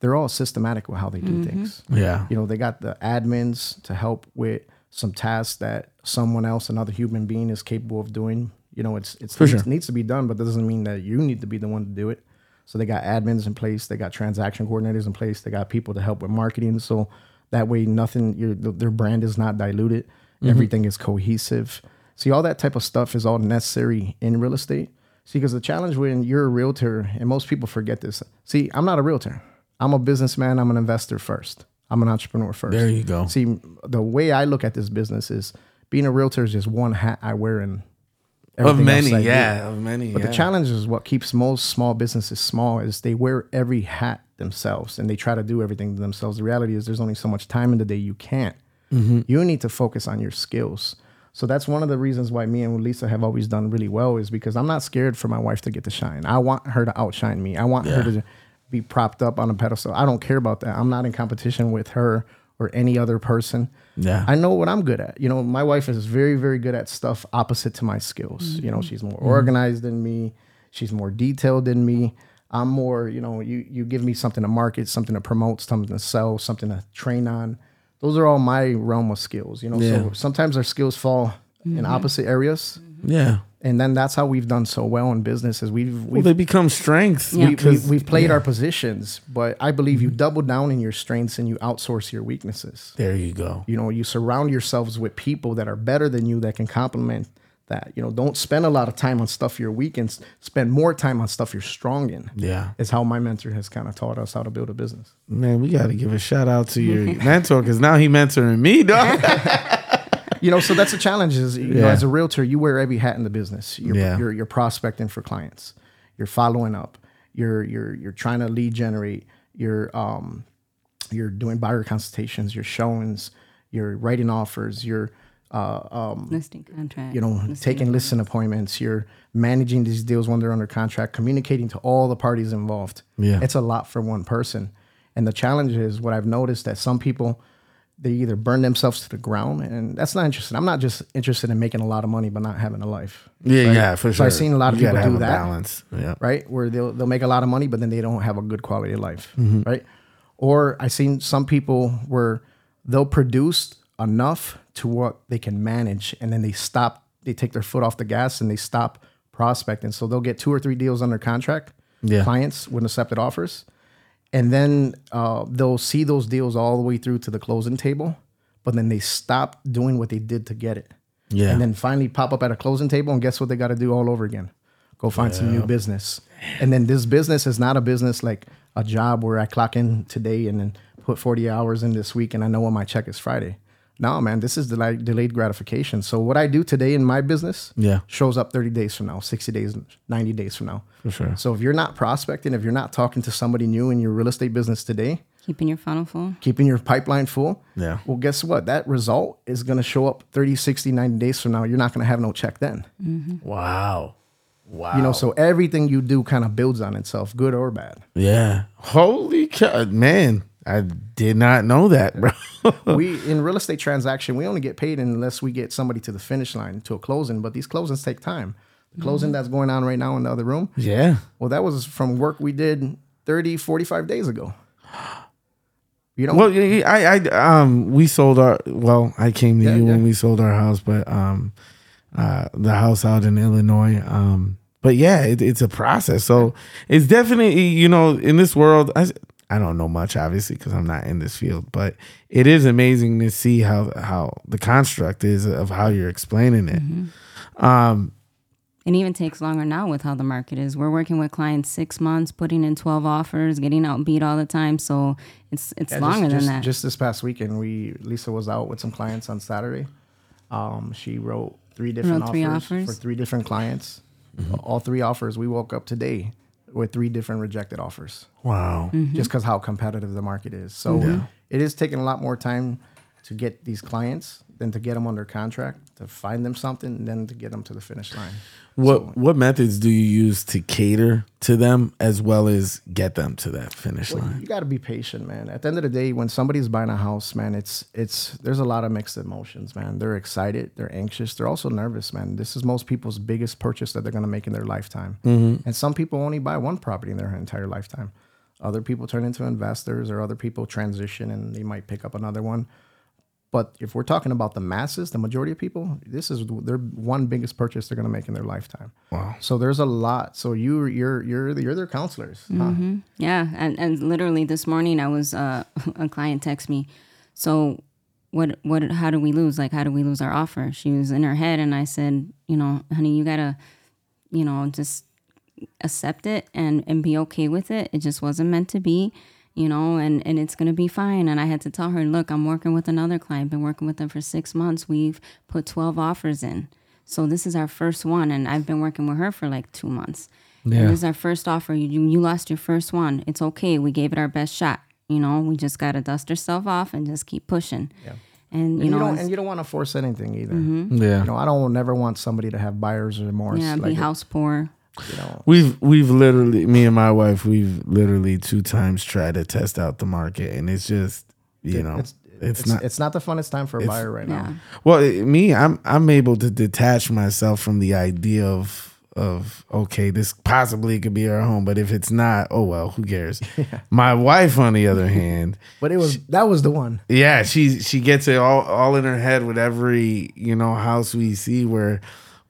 They're all systematic with how they do mm-hmm. things.
yeah,
You know, they got the admins to help with some tasks that someone else, another human being, is capable of doing. You know, it's it's
For
needs,
sure.
needs to be done, but that doesn't mean that you need to be the one to do it. So they got admins in place, they got transaction coordinators in place, they got people to help with marketing. So that way, nothing, your, their brand is not diluted. Mm-hmm. Everything is cohesive. See, all that type of stuff is all necessary in real estate. See, because the challenge when you're a realtor, and most people forget this. See, I'm not a realtor. I'm a businessman. I'm an investor first. I'm an entrepreneur first.
There you go.
See, the way I look at this business is being a realtor is just one hat I wear in
Of many,
I do.
yeah, of many.
But
yeah.
the challenge is what keeps most small businesses small is they wear every hat themselves and they try to do everything themselves. The reality is there's only so much time in the day you can't.
Mm-hmm.
You need to focus on your skills. So that's one of the reasons why me and Lisa have always done really well is because I'm not scared for my wife to get to shine. I want her to outshine me. I want her to be propped up on a pedestal. I don't care about that. I'm not in competition with her or any other person.
Yeah.
I know what I'm good at. You know, my wife is very, very good at stuff opposite to my skills. You know, she's more mm-hmm. organized than me. She's more detailed than me. I'm more, you know, you you give me something to market, something to promote, something to sell, something to train on. Those are all my realm of skills. You know,
Yeah.
so sometimes our skills fall in mm-hmm. opposite areas.
Yeah.
And then that's how we've done so well in business is we've
Well,
we've
they become strengths.
Yeah.
we,
because-
we, we've played our positions, but I believe you mm-hmm. double down in your strengths and you outsource your weaknesses.
There you go.
You know, you surround yourselves with people that are better than you that can complement that. You know, don't spend a lot of time on stuff you're weak in. Spend more time on stuff you're strong in.
Yeah.
Is how my mentor has kind of taught us how to build a business.
Man, we got to give a shout out to your [laughs] mentor because now he mentoring me, dog. [laughs]
You know, so that's the challenge. Is you know, as a realtor, you wear every hat in the business. You're,
Yeah.
you're you're prospecting for clients. You're following up. You're you're you're trying to lead generate. You're um you're doing buyer consultations. You're showings. You're writing offers. You're uh, um,
listing contract.
you know,
listing
taking listen appointments, you're managing these deals when they're under contract, communicating to all the parties involved.
Yeah.
It's a lot for one person. And the challenge is what I've noticed that some people they either burn themselves to the ground and that's not interesting. I'm not just interested in making a lot of money but not having a life.
yeah,
Right?
yeah, for sure. So.
I've seen a lot of
You
people do that
Balance. Yeah.
right? Where they'll they'll make a lot of money, but then they don't have a good quality of life,
Mm-hmm.
right? Or I've seen some people where they'll produce enough to what they can manage, and then they stop. They take their foot off the gas and they stop prospecting. So they'll get two or three deals under contract,
Yeah.
clients with accepted offers, and then uh, they'll see those deals all the way through to the closing table, but then they stop doing what they did to get it.
Yeah.
And then finally pop up at a closing table, and guess what they got to do all over again? Go find some new business. And then this business is not a business like a job where I clock in today and then put 40 hours in this week and I know when my check is Friday. No, man, this is delayed, delayed gratification. So what I do today in my business
Yeah.
shows up 30 days from now, 60 days, 90 days from now.
For sure.
So if you're not prospecting, if you're not talking to somebody new in your real estate business today,
Keeping your funnel full.
keeping your pipeline full,
Yeah.
well, guess what? That result is going to show up 30, 60, 90 days from now. You're not going to have no check then. Mm-hmm.
Wow. Wow.
You know, so everything you do kind of builds on itself, good or bad.
Yeah. Holy cow, man! I did not know that, bro. [laughs]
we in real estate transaction, we only get paid unless we get somebody to the finish line to a closing, but these closings take time. The closing that's going on right now in the other room,
yeah.
well, that was from work we did 30, 45 days ago. You know,
Well, yeah, yeah, I, I, um, we sold our. Well, I came to
Yeah,
you when we sold our house, but um, uh, the house out in Illinois. Um, but yeah, it, it's a process. So it's definitely, you know, in this world, I, I don't know much, obviously, because I'm not in this field, but it is amazing to see how how the construct is of how you're explaining it. Um,
It even takes longer now with how the market is. We're working with clients six months, putting in 12 offers, getting outbeat all the time. So it's it's
Yeah,
longer
just,
than
just,
that.
Just this past weekend, we Lisa was out with some clients on Saturday. Um, she wrote three different
Wrote three
offers,
offers.
for three different clients. All three offers. We woke up today with three different rejected offers,
wow.
Mm-hmm.
just because how competitive the market is. So it is taking a lot more time to get these clients than to get them under contract, to find them something, and then to get them to the finish line.
What what methods do you use to cater to them as well as get them to that finish
Well,
line?
you got to be patient, man. At the end of the day, when somebody's buying a house, man, it's it's there's a lot of mixed emotions, man. They're excited, they're anxious, they're also nervous, man. This is most people's biggest purchase that they're going to make in their lifetime. Mm-hmm. And some people only buy one property in their entire lifetime. Other people turn into investors, or other people transition and they might pick up another one. But if we're talking about the masses, the majority of people, this is their one biggest purchase they're going to make in their lifetime.
Wow.
So there's a lot. So you you're you're you're their counselors. huh?
Yeah, and, and literally this morning I was uh, [laughs] a client text me. So what what how do we lose? Like how do we lose our offer? She was in her head and I said, you know, honey, you got to you know, just accept it and and be okay with it. It just wasn't meant to be, you know, and and it's going to be fine. And I had to tell her, look, I'm working with another client. Been working with them for 6 months. We've put 12 offers in. So this is our first one and I've been working with her for like 2 months.
Yeah.
And this is our first offer. You, you you lost your first one. It's okay. We gave it our best shot. You know, we just got to dust ourselves off and just keep pushing.
Yeah.
And
And
you
you,
know,
don't and you don't want to force anything either. Mm-hmm.
Yeah.
You know, I don't never want somebody to have buyer's remorse.
yeah, be
like,
house poor.
You know,
We've we've literally me and my wife we've literally two times tried to test out the market and it's just you know
it's,
it's,
it's,
not
it's not the funnest time for a buyer right
Yeah.
now.
well it- me I'm I'm able to detach myself from the idea of of okay this possibly could be our home but if it's not oh well who cares [laughs] my wife on the other hand
But it was that was the one.
yeah she she gets it all all in her head with every you know house we see where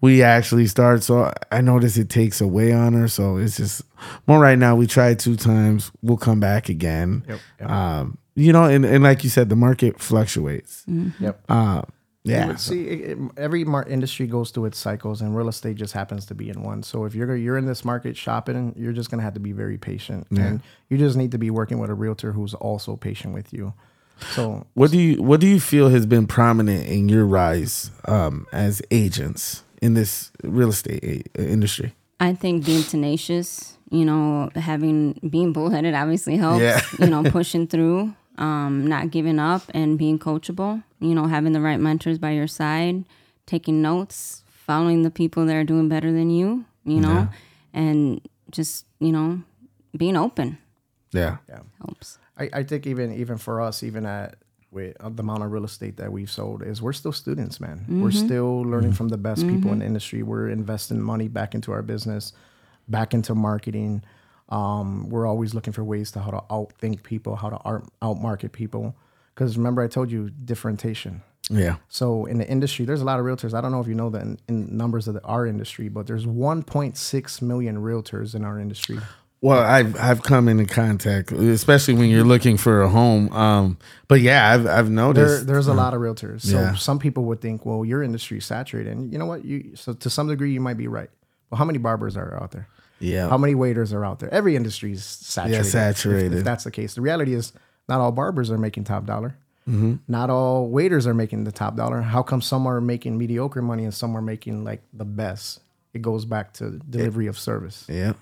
we actually start so i notice it takes away on her so it's just more right now we tried two times we'll come back again
Yep. Yep.
um you know and, and like you said the market fluctuates
yep.
uh yeah
See, it, it- every mar- industry goes through its cycles, and real estate just happens to be in one. So if you're you're in this market shopping, you're just gonna have to be very patient, and you just need to be working with a realtor who's also patient with you. So
what do you what do you feel has been prominent in your rise um as agents in this real estate industry
I think being tenacious, you know, having being bullheaded obviously helps.
Yeah.
you know, [laughs] pushing through, um, not giving up, and being coachable. You know, having the right mentors by your side, taking notes, following the people that are doing better than you. You know, and just you know, being open
Yeah, yeah
helps.
I, I think even even for us, even at with uh, the amount of real estate that we've sold, is we're still students, man. We're still learning from the best people in the industry. We're investing money back into our business, back into marketing. Um, we're always looking for ways to how to outthink people, how to out outmarket people. Because remember, I told you differentiation.
yeah
So in the industry, there's a lot of realtors. I don't know if you know the in, in numbers of the, our industry, but there's 1.6 million realtors in our industry.
Well, I've I've come into contact, especially when you're looking for a home. Um, but yeah, I've I've
There,
noticed.
there's a lot of realtors. So
Yeah.
some people would think, well, your industry is saturated, and you know what? You so to some degree you might be right. Well, how many barbers are out there?
yeah,
How many waiters are out there? Every industry is saturated. if-
saturated.
If, that's the case, the reality is not all barbers are making top dollar.
Mm-hmm.
Not all waiters are making the top dollar. How come some are making mediocre money and some are making like the best? It goes back to delivery of service
yeah,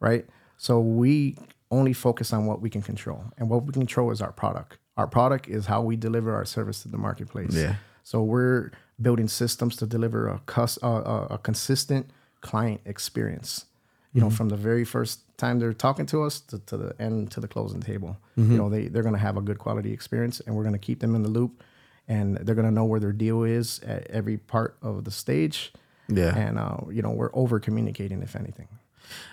right? So we only focus on what we can control, and what we control is our product. Our product is how we deliver our service to the marketplace.
Yeah.
So we're building systems to deliver a cus- uh, a, a consistent client experience. You know, from the very first time they're talking to us to, to the end to the closing table. You know, they they're going to have a good quality experience, and we're going to keep them in the loop, and they're going to know where their deal is at every part of the stage.
yeah.
And uh, you know, we're over communicating if anything.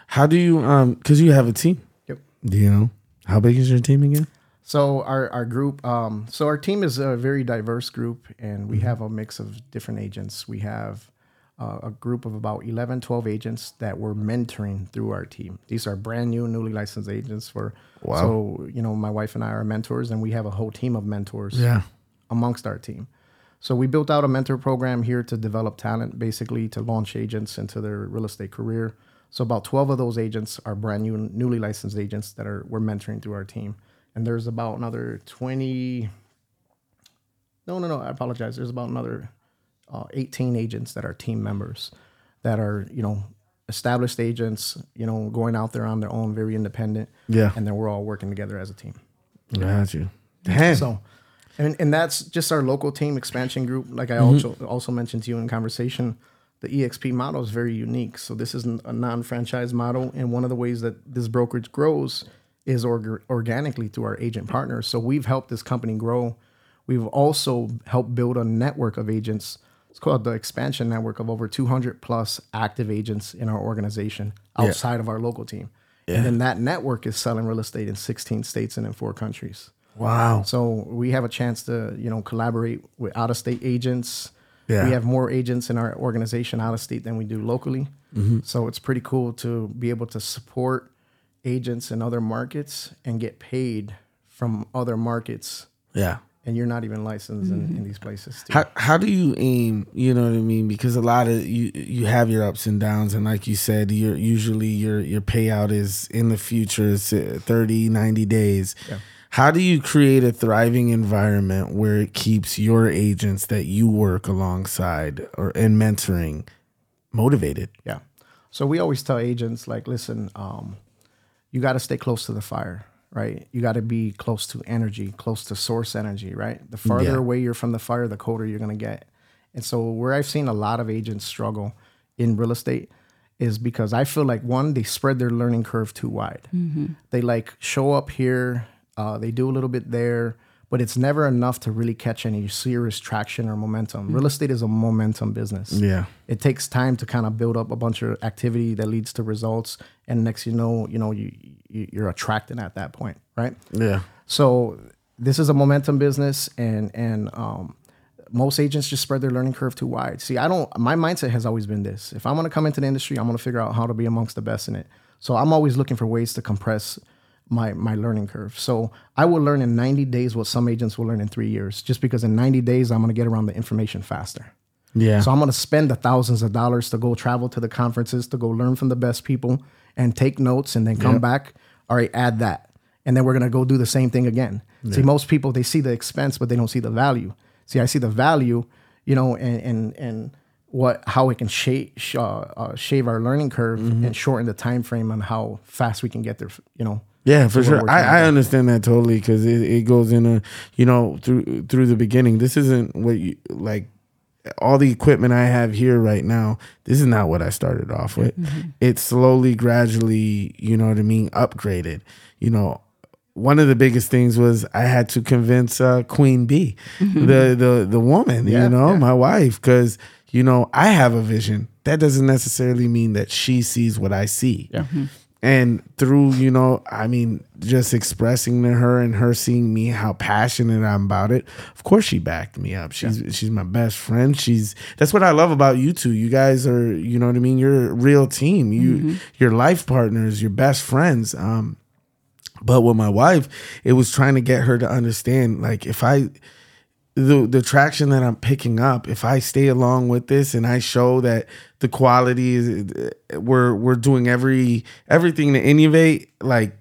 How do you um? Because you have a team.
Yep.
Do you know how big is your team again?
So our, our group, um, so our team is a very diverse group, and we have a mix of different agents. We have uh, a group of about 11, 12 agents that we're mentoring through our team. These are brand new, newly licensed agents. For
Wow.
so you know, my wife and I are mentors, and we have a whole team of mentors
Yeah.
amongst our team. So we built out a mentor program here to develop talent, basically to launch agents into their real estate career. So about 12 of those agents are brand new, newly licensed agents that are we're mentoring through our team. And there's about another 20. No, no, no. I apologize. There's about another uh, 18 agents that are team members that are, you know, established agents, you know, going out there on their own, very independent.
Yeah.
And then we're all working together as a team.
Got you. Damn.
So, and and that's just our local team expansion group. Like I also also mentioned to you in conversation, the EXP model is very unique. So this is a non-franchise model, and one of the ways that this brokerage grows is org- organically through our agent partners. So we've helped this company grow. We've also helped build a network of agents. It's called the expansion network of over 200 plus active agents in our organization outside of our local team. And then that network is selling real estate in 16 states and in four countries.
Wow.
So we have a chance to, you know, collaborate with out of state agents.
Yeah.
We have more agents in our organization out of state than we do locally. So it's pretty cool to be able to support agents in other markets and get paid from other markets.
Yeah.
And you're not even licensed in, in these places. Too.
How how do you aim? You know what I mean? Because a lot of you you have your ups and downs, and like you said, your usually your your payout is in the future, it's uh, 30, 90 days. How do you create a thriving environment where it keeps your agents that you work alongside or and mentoring motivated?
Yeah. So we always tell agents like, listen, um, you got to stay close to the fire, right? You got to be close to energy, close to source energy, right? The farther
Yeah.
away you're from the fire, the colder you're gonna get. And so where I've seen a lot of agents struggle in real estate is because I feel like one, they spread their learning curve too wide. They like show up here, uh, they do a little bit there, but it's never enough to really catch any serious traction or momentum. Real estate is a momentum business
Yeah.
it takes time to kind of build up a bunch of activity that leads to results and next you know you know you, you you're attracting at that point right
Yeah.
so this is a momentum business and and um most agents just spread their learning curve too wide see i don't my mindset has always been this if i'm going to come into the industry i'm going to figure out how to be amongst the best in it so i'm always looking for ways to compress my my learning curve so i will learn in 90 days what some agents will learn in three years just because in 90 days i'm going to get around the information faster
Yeah.
so I'm going to spend the thousands of dollars to go travel to the conferences, to go learn from the best people and take notes and then come back. All right, add that. And then we're going to go do the same thing again. See, most people, they see the expense, but they don't see the value. See, I see the value, you know, and, and, and what, how it can shave, sh- uh, uh, shave our learning curve and shorten the time frame on how fast we can get there, you know.
Yeah, for sure.
we're trying to
I, I understand that totally because it, it goes in a you know through through the beginning. This isn't what you like. All the equipment I have here right now, this is not what I started off with. It's slowly, gradually, you know what I mean, upgraded. You know, one of the biggest things was I had to convince uh, Queen Bee, the the the woman,
Yeah,
you know,
yeah.
my wife, because you know I have a vision. That doesn't necessarily mean that she sees what I see
Yeah.
And through you know i mean just expressing to her and her seeing me how passionate i'm about it of course she backed me up. She's she's my best friend. She's that's what i love about you two. You guys are you know what i mean? You're a real team. You your life partners your best friends. Um but with my wife it was trying to get her to understand like if i the the traction that I'm picking up, if I stay along with this and I show that the quality is we're we're doing every everything to innovate, like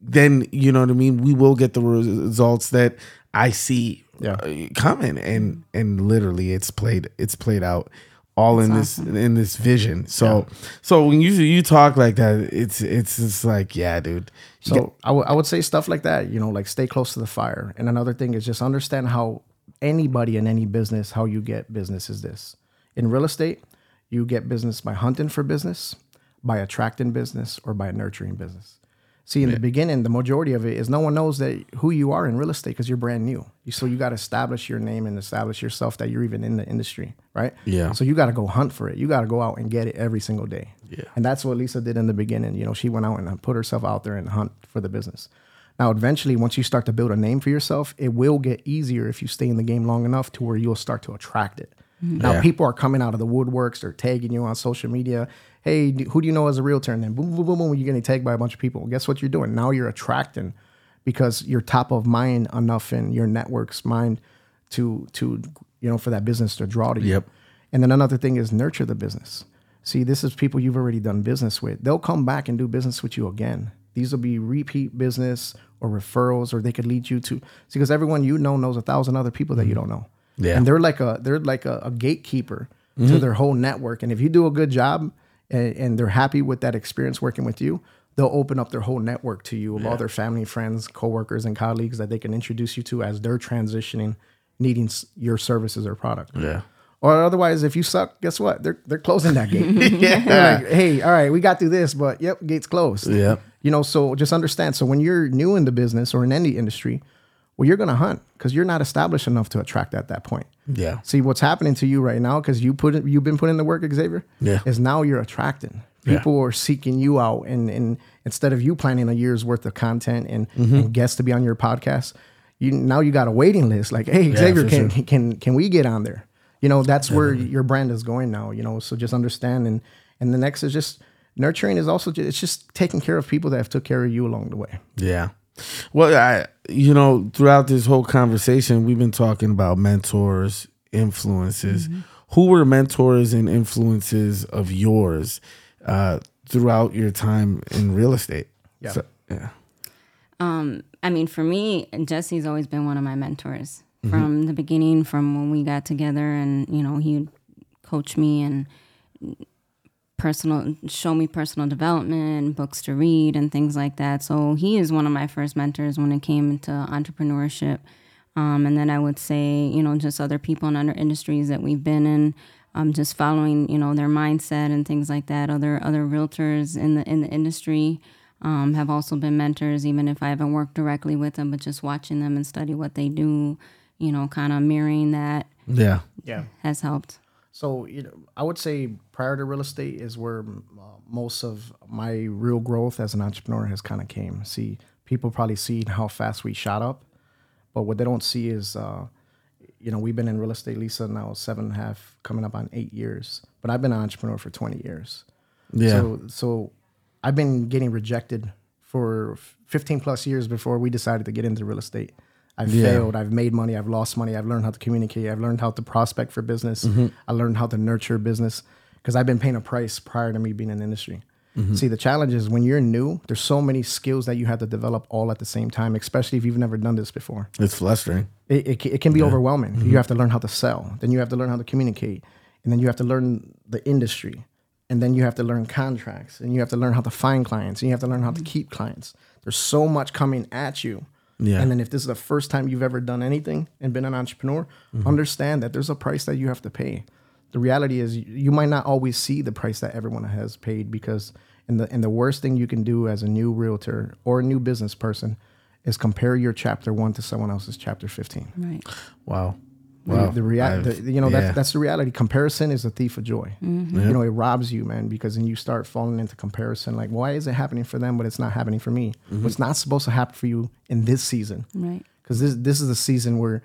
then you know what I mean. We will get the results that I see
Yeah.
uh, coming, and and literally it's played it's played out all in this in this vision. So so when you you talk like that, it's it's just like yeah, dude.
So I I would say stuff like that, you know, like stay close to the fire. And another thing is just understand how anybody in any business, how you get business is this. In real estate, you get business by hunting for business, by attracting business, or by nurturing business. See, in the beginning, the majority of it is no one knows that who you are in real estate because you're brand new. So you got to establish your name and establish yourself that you're even in the industry, right?
Yeah.
So you got to go hunt for it. You got to go out and get it every single day.
Yeah.
And that's what Lisa did in the beginning. You know, she went out and put herself out there and hunt for the business. Now, eventually, once you start to build a name for yourself, it will get easier if you stay in the game long enough to where you'll start to attract it. Mm-hmm. Now,
Yeah.
people are coming out of the woodworks. They're tagging you on social media. Hey, who do you know as a realtor? And then boom, boom, boom, boom, you're getting tagged by a bunch of people. Guess what you're doing? Now you're attracting because you're top of mind enough in your network's mind to to you know for that business to draw to you.
Yep.
And then another thing is nurture the business. See, this is people you've already done business with. They'll come back and do business with you again. These will be repeat business or referrals, or they could lead you to see because everyone you know knows a thousand other people that you mm-hmm. don't know.
Yeah.
And they're like a they're like a, a gatekeeper to mm-hmm. their whole network. And if you do a good job and, and they're happy with that experience working with you, they'll open up their whole network to you of all their family, friends, coworkers, and colleagues that they can introduce you to as they're transitioning, needing your services or product.
Yeah.
Or otherwise, if you suck, guess what? They're they're closing that gate. [laughs] They're like, hey, all right, we got through this, but yep, gate's closed.
Yep.
You know, so just understand. So when you're new in the business or in any industry, well, you're gonna hunt because you're not established enough to attract at that point.
Yeah.
See what's happening to you right now because you put you've been putting the work, Xavier.
Yeah.
Is now you're attracting.
Yeah.
People are seeking you out, and and instead of you planning a year's worth of content and,
Mm-hmm.
and guests to be on your podcast, you now you got a waiting list. Like, hey, Xavier,
for
can,
sure.
can can we get on there? You know, that's where your brand is going now. You know, so just understand and and the next is just nurturing is also ju- it's just taking care of people that have took care of you along the way.
Yeah. Well, I you know, throughout this whole conversation, we've been talking about mentors, influences. Mm-hmm. Who were mentors and influences of yours uh, throughout your time in real estate?
Yeah.
So- yeah.
Um, I mean, for me, Jesse's always been one of my mentors mm-hmm. from the beginning, from when we got together, and you know, he coached me and personal, show me personal development, books to read, and things like that. So he is one of my first mentors when it came to entrepreneurship. Um, and then I would say, you know, just other people in other industries that we've been in, um, just following, you know, their mindset and things like that. Other other realtors in the in the industry um, have also been mentors, even if I haven't worked directly with them, but just watching them and study what they do, you know, kind of mirroring that
Yeah.
Yeah.
has helped.
So you know, I would say prior to real estate is where uh, most of my real growth as an entrepreneur has kind of came. See, people probably see how fast we shot up, but what they don't see is, uh, you know, we've been in real estate, Lisa, now seven and a half, coming up on eight years. But I've been an entrepreneur for twenty years.
Yeah.
So, so I've been getting rejected for 15 plus years before we decided to get into real estate. I've
Yeah.
failed. I've made money. I've lost money. I've learned how to communicate. I've learned how to prospect for business.
Mm-hmm.
I learned how to nurture business because I've been paying a price prior to me being in the industry.
Mm-hmm.
See, the challenge is when you're new, there's so many skills that you have to develop all at the same time, especially if you've never done this before
it's frustrating.
it, it, it can be overwhelming.
Mm-hmm.
You have to learn how to sell, then you have to learn how to communicate, and then you have to learn the industry, and then you have to learn contracts, and you have to learn how to find clients, and you have to learn how to keep clients. There's so much coming at you.
Yeah.
And then if this is the first time you've ever done anything and been an entrepreneur,
Mm-hmm.
understand that there's a price that you have to pay. The reality is you- you might not always see the price that everyone has paid because and the and the worst thing you can do as a new realtor or a new business person is compare your chapter 1 to someone else's chapter 15.
Right.
Wow.
The-
Wow.
The, rea-
I've-
you know
yeah.
that's that's the reality. Comparison is a thief of joy. You know, it robs you, man, because then you start falling into comparison. Like, why is it happening for them, but it's not happening for me?
Mm-hmm.
What's not supposed to happen for you in this season?
Right.
Because this this is the season where,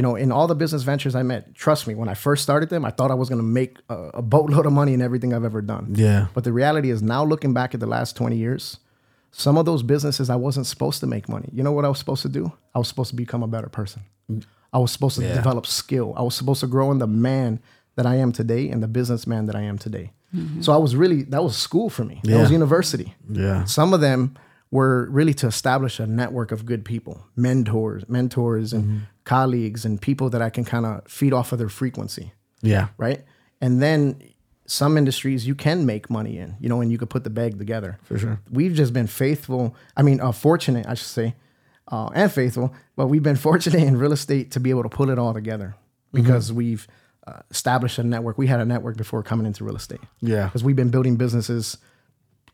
you know, in all the business ventures I met, trust me, when I first started them, I thought I was going to make a, a boatload of money in everything I've ever done.
Yeah.
But the reality is, now looking back at the last twenty years, some of those businesses I wasn't supposed to make money. You know what I was supposed to do? I was supposed to become a better person. I was supposed to
Yeah.
develop skill. I was supposed to grow in the man that I am today and the businessman that I am today. So I was really that was school for me. That was university.
Yeah.
Some of them were really to establish a network of good people, mentors, mentors, and
Mm-hmm.
Colleagues, and people that I can kind of feed off of their frequency
Yeah.
right? And then some industries you can make money in, you know, and you could put the bag together.
For sure.
We've just been faithful. I mean, uh, fortunate, I should say, uh, and faithful, but we've been [laughs] fortunate in real estate to be able to pull it all together because we've uh, established a network. We had a network before coming into real estate
Yeah.
because we've been building businesses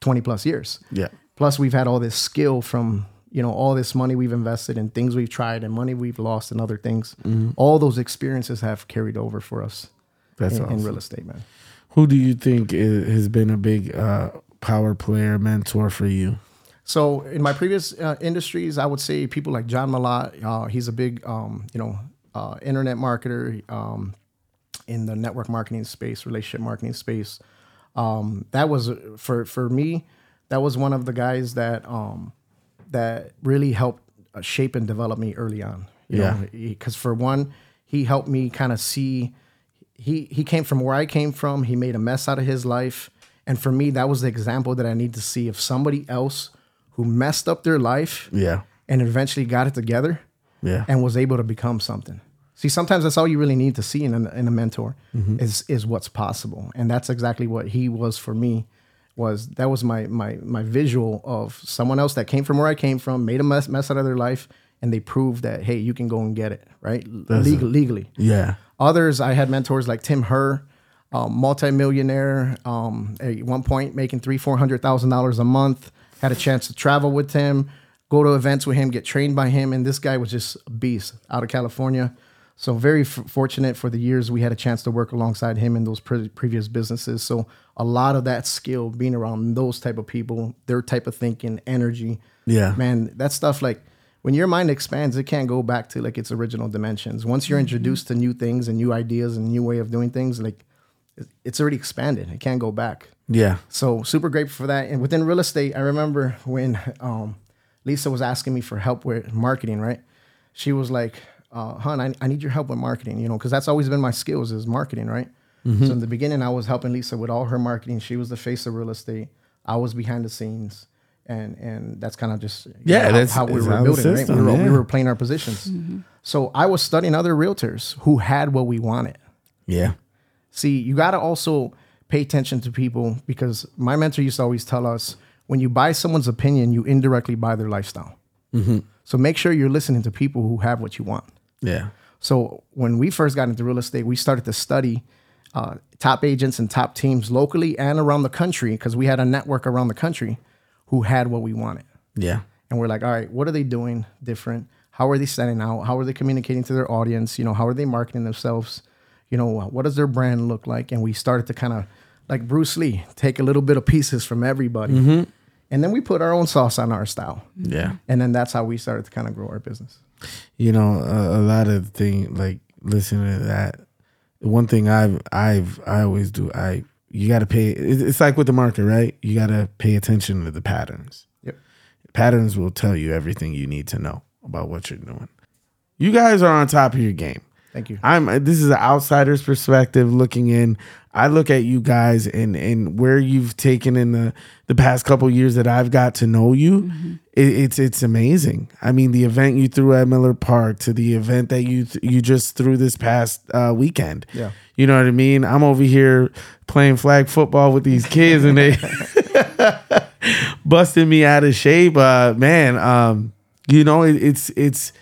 20 plus years.
Yeah.
Plus, we've had all this skill from you know all this money we've invested in things we've tried and money we've lost and other things. All those experiences have carried over for us
That's
in,
awesome.
in real estate, man.
Who do you think i- has been a big uh, power player, mentor for you?
So in my previous uh, industries, I would say people like John Malott. Uh, he's a big, um, you know, uh, internet marketer um, in the network marketing space, relationship marketing space. Um, that was uh, for for me. That was one of the guys that um, that really helped uh, shape and develop me early on. You
Yeah.
because for one, he helped me kind of see. He he came from where I came from. He made a mess out of his life, and for me, that was the example that I need to see of somebody else who messed up their life
Yeah.
and eventually got it together
Yeah.
and was able to become something. See, sometimes that's all you really need to see in a, in a mentor
Mm-hmm.
is is what's possible, and that's exactly what he was for me. Was that was my my my visual of someone else that came from where I came from, made a mess, mess out of their life, and they proved that hey, you can go and get it right Legal, legally.
Yeah.
Others, I had mentors like Tim Herr, um, multimillionaire, um, at one point making three, four hundred thousand dollars a month. Had a chance to travel with him, go to events with him, get trained by him, and this guy was just a beast out of California. So very f- fortunate for the years we had a chance to work alongside him in those pre- previous businesses. So a lot of that skill, being around those type of people, their type of thinking, energy,
Yeah.
man, that stuff like when your mind expands, it can't go back to like its original dimensions. Once you're introduced to new things and new ideas and new way of doing things, like it's already expanded. It can't go back.
Yeah.
So super grateful for that. And within real estate, I remember when um, Lisa was asking me for help with marketing, right? She was like, uh, "Hun, I, I need your help with marketing, you know, because that's always been my skills is marketing, right?" So in the beginning, I was helping Lisa with all her marketing. She was the face of real estate. I was behind the scenes, and and that's kind of just
Yeah,
know,
that's-
how we were
how the
building, right? We were,
yeah.
we were playing our positions. Mm-hmm. So I was studying other realtors who had what we wanted.
Yeah.
See, you got to also pay attention to people because my mentor used to always tell us when you buy someone's opinion, you indirectly buy their lifestyle. So make sure you're listening to people who have what you want.
Yeah.
So when we first got into real estate, we started to study uh, top agents and top teams locally and around the country because we had a network around the country who had what we wanted.
Yeah.
And we're like, all right, what are they doing different? How are they standing out? How are they communicating to their audience? You know, how are they marketing themselves? You know, what does their brand look like? And we started to kind of, like Bruce Lee, take a little bit of pieces from everybody. And then we put our own sauce on our style.
Yeah.
And then that's how we started to kind of grow our business.
You know a, a lot of things like listening to that. One thing i've i've i always do i you got to pay it's like with the market right? You got to pay attention to the patterns.
Yep.
patterns will tell you everything you need to know about what you're doing. You guys are on top of your game
Thank you.
I'm this is an outsider's perspective looking in. I look at you guys and and where you've taken in the the past couple years that I've got to know you. It, it's it's amazing. I mean, the event you threw at Miller Park to the event that you th- you just threw this past uh, weekend.
Yeah.
you know what I mean. I'm over here playing flag football with these kids and they [laughs] busting me out of shape. Uh, man, um, you know it, it's it's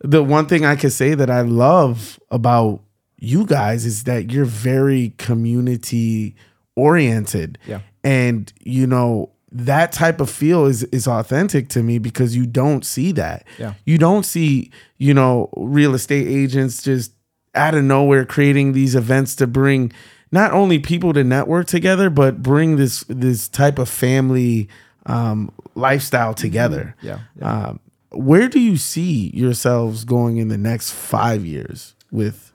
the one thing I could say that I love about you guys is that you're very community oriented.
Yeah.
And you know, that type of feel is is authentic to me because you don't see that.
Yeah.
You don't see, you know, real estate agents just out of nowhere creating these events to bring not only people to network together, but bring this this type of family um, lifestyle together.
Yeah.
Um, where do you see yourselves going in the next five years with?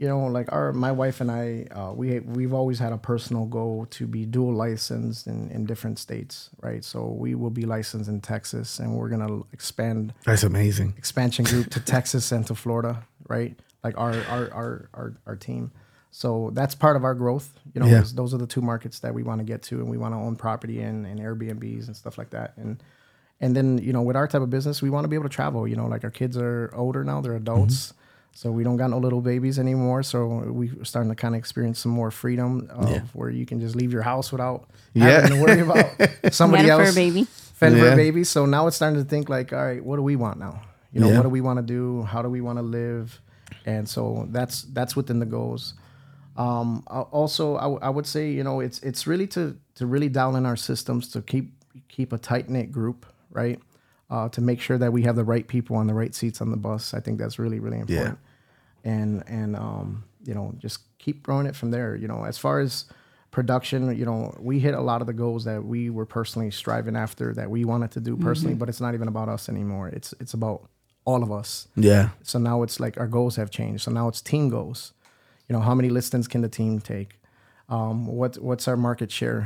you know, like our my wife and I, uh, we we've always had a personal goal to be dual licensed in, in different states, right? So we will be licensed in Texas, and we're gonna expand
That's amazing.
expansion group to [laughs] Texas and to Florida, right? Like our our our our, our team. So that's part of our growth. You know,
Yeah.
those are the two markets that we want to get to, and we want to own property and, and Airbnbs and stuff like that. And and then you know, with our type of business, we want to be able to travel. You know, like our kids are older now; they're adults. So we don't got no little babies anymore. So we're starting to kind of experience some more freedom of
Yeah.
where you can just leave your house without
Yeah.
having to worry about [laughs] somebody
Had a fur
else
baby.
fend for a baby. So now it's starting to think like, all right, what do we want now? You know,
Yeah.
what do we want to do? How do we want to live? And so that's that's within the goals. Um, I- also, I, w- I would say, you know, it's it's really to to really dial in our systems to keep keep a tight knit group, right? Uh, to make sure that we have the right people on the right seats on the bus. I think that's really really important. And and um, you know, just keep growing it from there. You know, as far as production, you know, we hit a lot of the goals that we were personally striving after that we wanted to do personally, but it's not even about us anymore. It's it's about all of us.
Yeah.
So now it's like our goals have changed. So now it's team goals. You know, how many listings can the team take? Um, what what's our market share,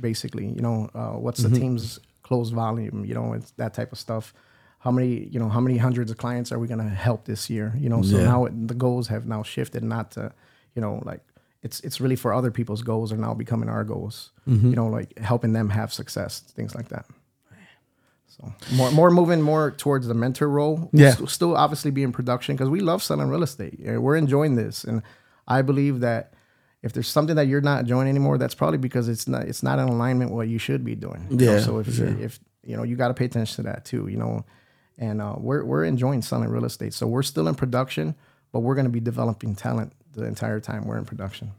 basically? You know, uh, what's the team's closed volume? You know, it's that type of stuff. How many you know how many hundreds of clients are we going to help this year? You know, so
Yeah.
now it, the goals have now shifted, not to you know like it's it's really for other people's goals are now becoming our goals. Mm-hmm. You know, like helping them have success, things like that. So more more moving more towards the mentor role.
Yeah.
St- still obviously be in production because we love selling real estate. We're enjoying this, and I believe that if there's something that you're not enjoying anymore, that's probably because it's not it's not in alignment with what you should be doing. you know?
Yeah,
So if
for
you if you know you got to pay attention to that too. You know, and uh, we're we're enjoying selling real estate. So we're still in production, but we're going to be developing talent the entire time we're in production.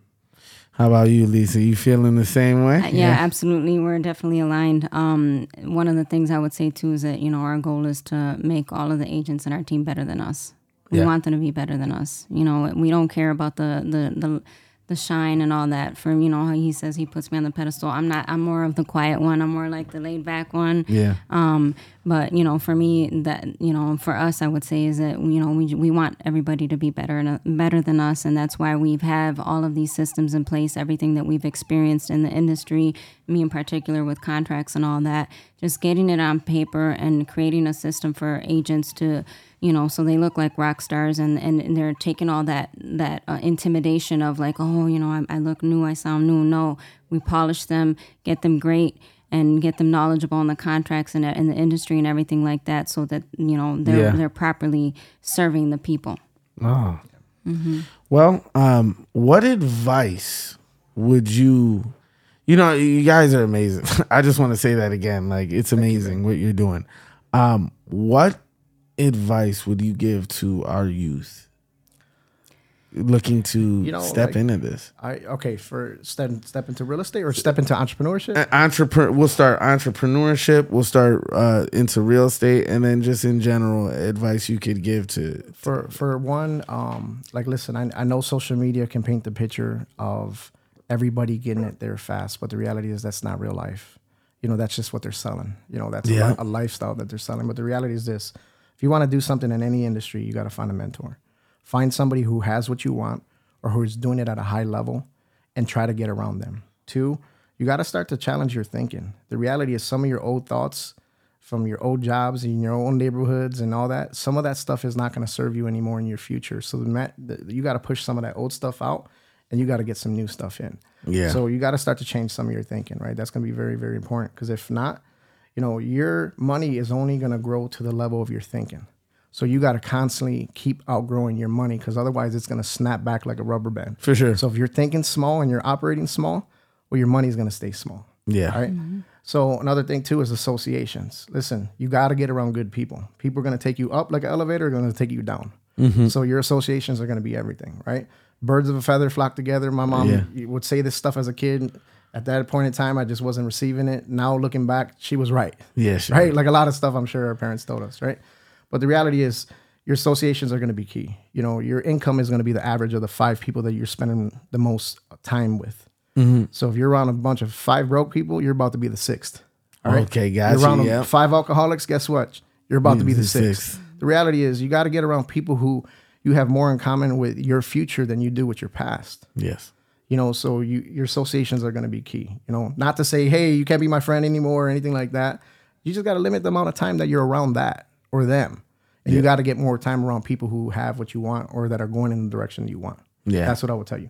How about you, Lisa? You feeling the same way?
Uh, Yeah, absolutely. We're definitely aligned. Um, one of the things I would say too is that you know our goal is to make all of the agents in our team better than us. We
Yeah.
want them to be better than us. You know, we don't care about the the the, the shine and all that. For you know, how he says he puts me on the pedestal. I'm not. I'm more of the quiet one. I'm more like the laid back one.
Yeah.
Um, but you know, for me, that you know, for us, I would say is that you know we we want everybody to be better and uh, better than us, and that's why we have all of these systems in place. Everything that we've experienced in the industry, me in particular, with contracts and all that, just getting it on paper and creating a system for agents to you know so they look like rock stars and and, they're taking all that that uh, intimidation of like oh you know I, I look new i sound new no we polish them get them great and get them knowledgeable on the contracts and in the industry and everything like that so that you know they're
Yeah.
they're properly serving the people
Oh. Well, um, what advice would you? You know, you guys are amazing. [laughs] I just want to say that again. Like, it's amazing what you're doing. Um, what advice would you give to our youth looking to
You know,
step
like-
into this?
I okay for step step into real estate or step into entrepreneurship.
Entrepreneur. We'll start entrepreneurship. We'll start uh, into real estate, and then just in general advice you could give to.
for for one, um, like listen, I, I know social media can paint the picture of everybody getting it there fast, but the reality is that's not real life. You know, that's just what they're selling. You know, that's a
Yeah.
li- a, lifestyle that they're selling. But the reality is this: if you want to do something in any industry, you got to find a mentor. Find somebody who has what you want or who is doing it at a high level, and try to get around them. Two, you got to start to challenge your thinking. The reality is some of your old thoughts from your old jobs in your own neighborhoods and all that, some of that stuff is not going to serve you anymore in your future. So the, the, you got to push some of that old stuff out and you got to get some new stuff in.
Yeah.
So you got to start to change some of your thinking, right? That's going to be very, very important because if not, you know, your money is only going to grow to the level of your thinking. So you got to constantly keep outgrowing your money because otherwise it's going to snap back like a rubber band.
For sure.
So if you're thinking small and you're operating small, well, your money's going to stay small.
Yeah.
All right. Mm-hmm. So another thing too is associations. Listen, you got to get around good people. People are going to take you up like an elevator, Are going to take you down. Mm-hmm. So your associations are going to be everything, right? Birds of a feather flock together. My mom
Yeah.
would say this stuff as a kid. At that point in time, I just wasn't receiving it. Now looking back, she was right.
Yeah, sure.
Right. Like a lot of stuff, I'm sure our parents told us, right? But the reality is, your associations are going to be key. You know, your income is going to be the average of the five people that you're spending the most time with.
Mm-hmm.
So if you're around a bunch of five broke people, you're about to be the sixth. All right.
Okay, guys.
You're around
yep.
five alcoholics. Guess what? You're about to be the
the
sixth.
sixth.
The reality is, you got to get around people who you have more in common with your future than you do with your past.
Yes.
You know, so you your associations are going to be key. You know, not to say, hey, you can't be my friend anymore or anything like that. You just got to limit the amount of time that you're around that or them, and you got to get more time around people who have what you want or that are going in the direction you want.
Yeah.
that's what I would tell you.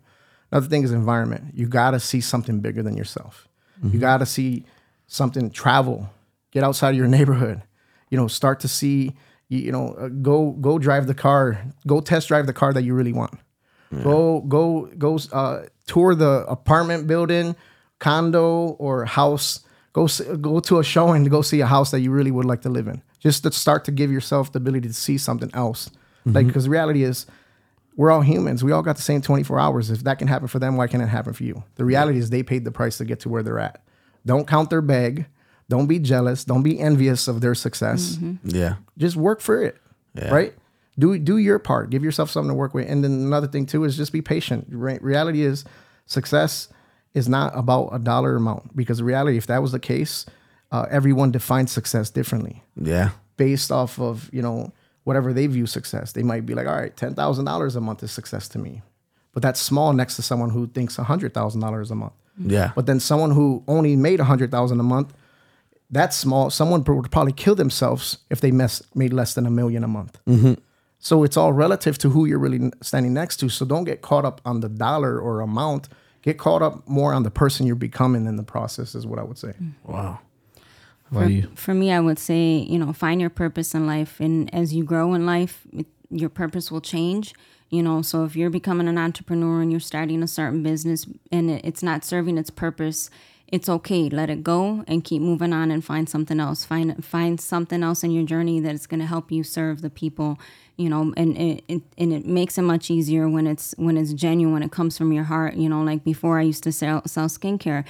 Another thing is environment. You got to see something bigger than yourself. You mm-hmm. got to see something. Travel, get outside of your neighborhood. You know, start to see. You, you know, uh, go go drive the car. Go test drive the car that you really want. Go go go uh, tour the apartment building, condo or house. Go go to a showing to go see a house that you really would like to live in. Just to start to give yourself the ability to see something else. Like because the reality is, we're all humans. We all got the same 24 hours. If that can happen for them, why can't it happen for you? The reality is they paid the price to get to where they're at. Don't count their bag. Don't be jealous. Don't be envious of their success
Yeah.
just work for it
Yeah.
right do do your part give yourself something to work with and then another thing too is just be patient Re- reality is success is not about a dollar amount because reality if that was the case uh, everyone defines success differently
Yeah.
based off of you know whatever they view success they might be like all right $10000 a month is success to me but that's small next to someone who thinks $100000 a month
Yeah.
but then someone who only made a hundred thousand a month, that's small. Someone would probably kill themselves if they mess, made less than a million a month. Mm-hmm. So it's all relative to who you're really standing next to. So don't get caught up on the dollar or amount. Get caught up more on the person you're becoming in the process. Is what I would say. Mm-hmm.
wow.
for,
Why you?
for me, I would say, you know, find your purpose in life. And as you grow in life, it, your purpose will change. You know, so if you're becoming an entrepreneur and you're starting a certain business and it, it's not serving its purpose, it's okay. Let it go and keep moving on and find something else. Find find something else in your journey that is going to help you serve the people. You know, and it, it and it makes it much easier when it's when it's genuine. when It comes from your heart. You know, like before, I used to sell sell skincare.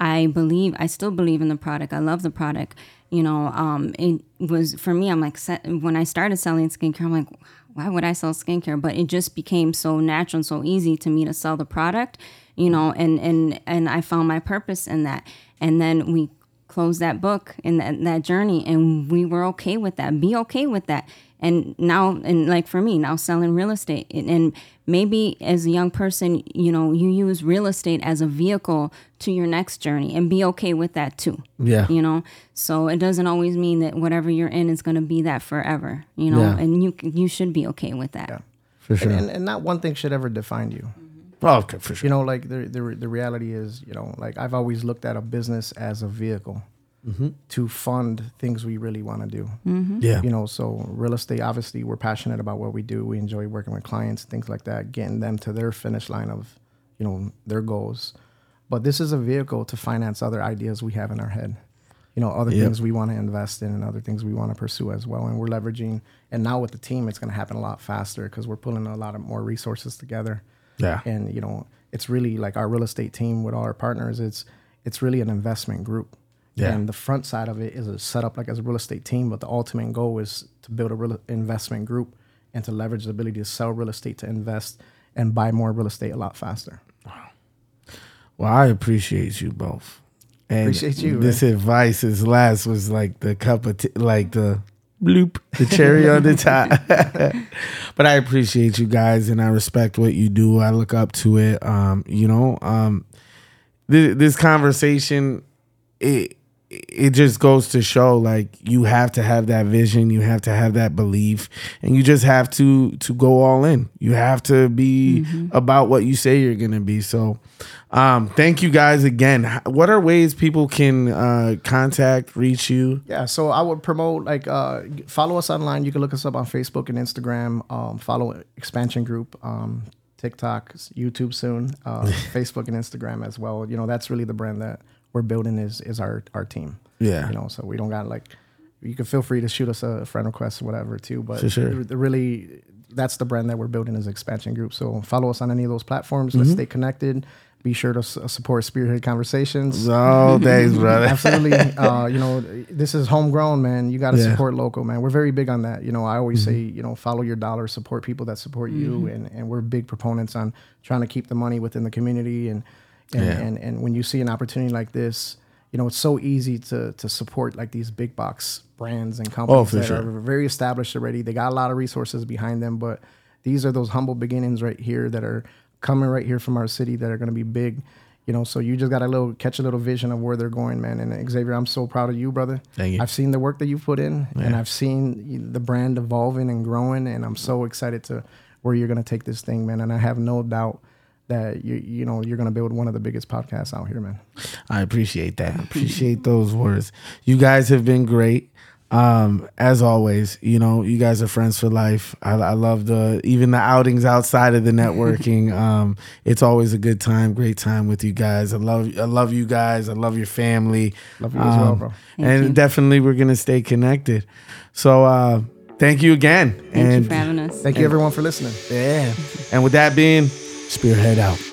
I believe, I still believe in the product. I love the product. you know, um, it was for me. I'm like, when I started selling skincare, I'm like, why would I sell skincare? But it just became so natural and so easy to me to sell the product, you know, and and and I found my purpose in that. And then we closed that book and that, that journey, and we were okay with that. Be okay with that and now and like for me now selling real estate. And, maybe as a young person you know you use real estate as a vehicle to your next journey and be okay with that too.
Yeah.
You know? So it doesn't always mean that whatever you're in is going to be that forever you know? Yeah. and you you should be okay with that. Yeah.
for sure.
and, and, and, not one thing should ever define you.
Mm-hmm. oh, okay for sure.
You know like the, the the reality is you know like i've always looked at a business as a vehicle mm-hmm. to fund things we really want to do.
Mm-hmm. Yeah.
You know, so real estate, obviously, we're passionate about what we do. We enjoy working with clients, things like that, getting them to their finish line of, you know, their goals. But this is a vehicle to finance other ideas we have in our head. You know, other yep. things we want to invest in and other things we want to pursue as well. And we're leveraging, and now with the team, it's going to happen a lot faster because we're pulling a lot of more resources together.
Yeah.
And, you know, it's really like our real estate team with all our partners, it's, it's really an investment group yeah. And the front side of it is a setup like as a real estate team, but the ultimate goal is to build a real investment group and to leverage the ability to sell real estate to invest and buy more real estate a lot faster. Wow.
Well, I appreciate you both.
And appreciate you.
This man. advice is last was like the cup of t- like the bloop, the cherry on the [laughs] top. [laughs] but I appreciate you guys and I respect what you do. I look up to it. Um, you know, um, th- this conversation, it it just goes to show like you have to have that vision you have to have that belief and you just have to to go all in. You have to be mm-hmm. about what you say you're gonna be. So um thank you guys again. What are ways people can uh contact reach you?
Yeah so i would promote like uh follow us online. You can look us up on facebook and instagram. Um follow expansion group um tiktok youtube soon uh [laughs] facebook and instagram as well. You know that's really the brand that we're building is is our our team.
Yeah,
you know, so we don't got like you can feel free to shoot us a friend request or whatever too. But
sure.
really, that's the brand that we're building as expansion group. So follow us on any of those platforms. Mm-hmm. Let's stay connected. Be sure to uh, support Spearhead Conversations.
All days, [laughs] brother.
Absolutely. Uh, you know, this is homegrown, man. You got to yeah. support local, man. We're very big on that. You know, I always mm-hmm. say, you know, follow your dollar, support people that support mm-hmm. you, and and we're big proponents on trying to keep the money within the community and and, yeah. and and when you see an opportunity like this you know, it's so easy to to support like these big box brands and oh, companies oh, that sure. are very established already. They got a lot of resources behind them, but these are those humble beginnings right here that are coming right here from our city that are going to be big. You know, so you just got a little catch a little vision of where they're going, man. And Xavier, I'm so proud of you, brother.
Thank you.
I've seen the work that you've put in, yeah. and I've seen the brand evolving and growing, and I'm so excited to where you're going to take this thing, man. And I have no doubt that you you know you're gonna build one of the biggest podcasts out here, man.
I appreciate that. I [laughs] appreciate those words. You guys have been great. Um, as always, you know, you guys are friends for life. I, I love the even the outings outside of the networking. [laughs] um, it's always a good time, great time with you guys. I love I love you guys. I love your family.
Love you um, as well, bro.
Thank and you. definitely we're gonna stay connected. So uh thank you again.
Thank and, you for having us.
Thank you everyone for listening.
Yeah. and with that being Spearhead out.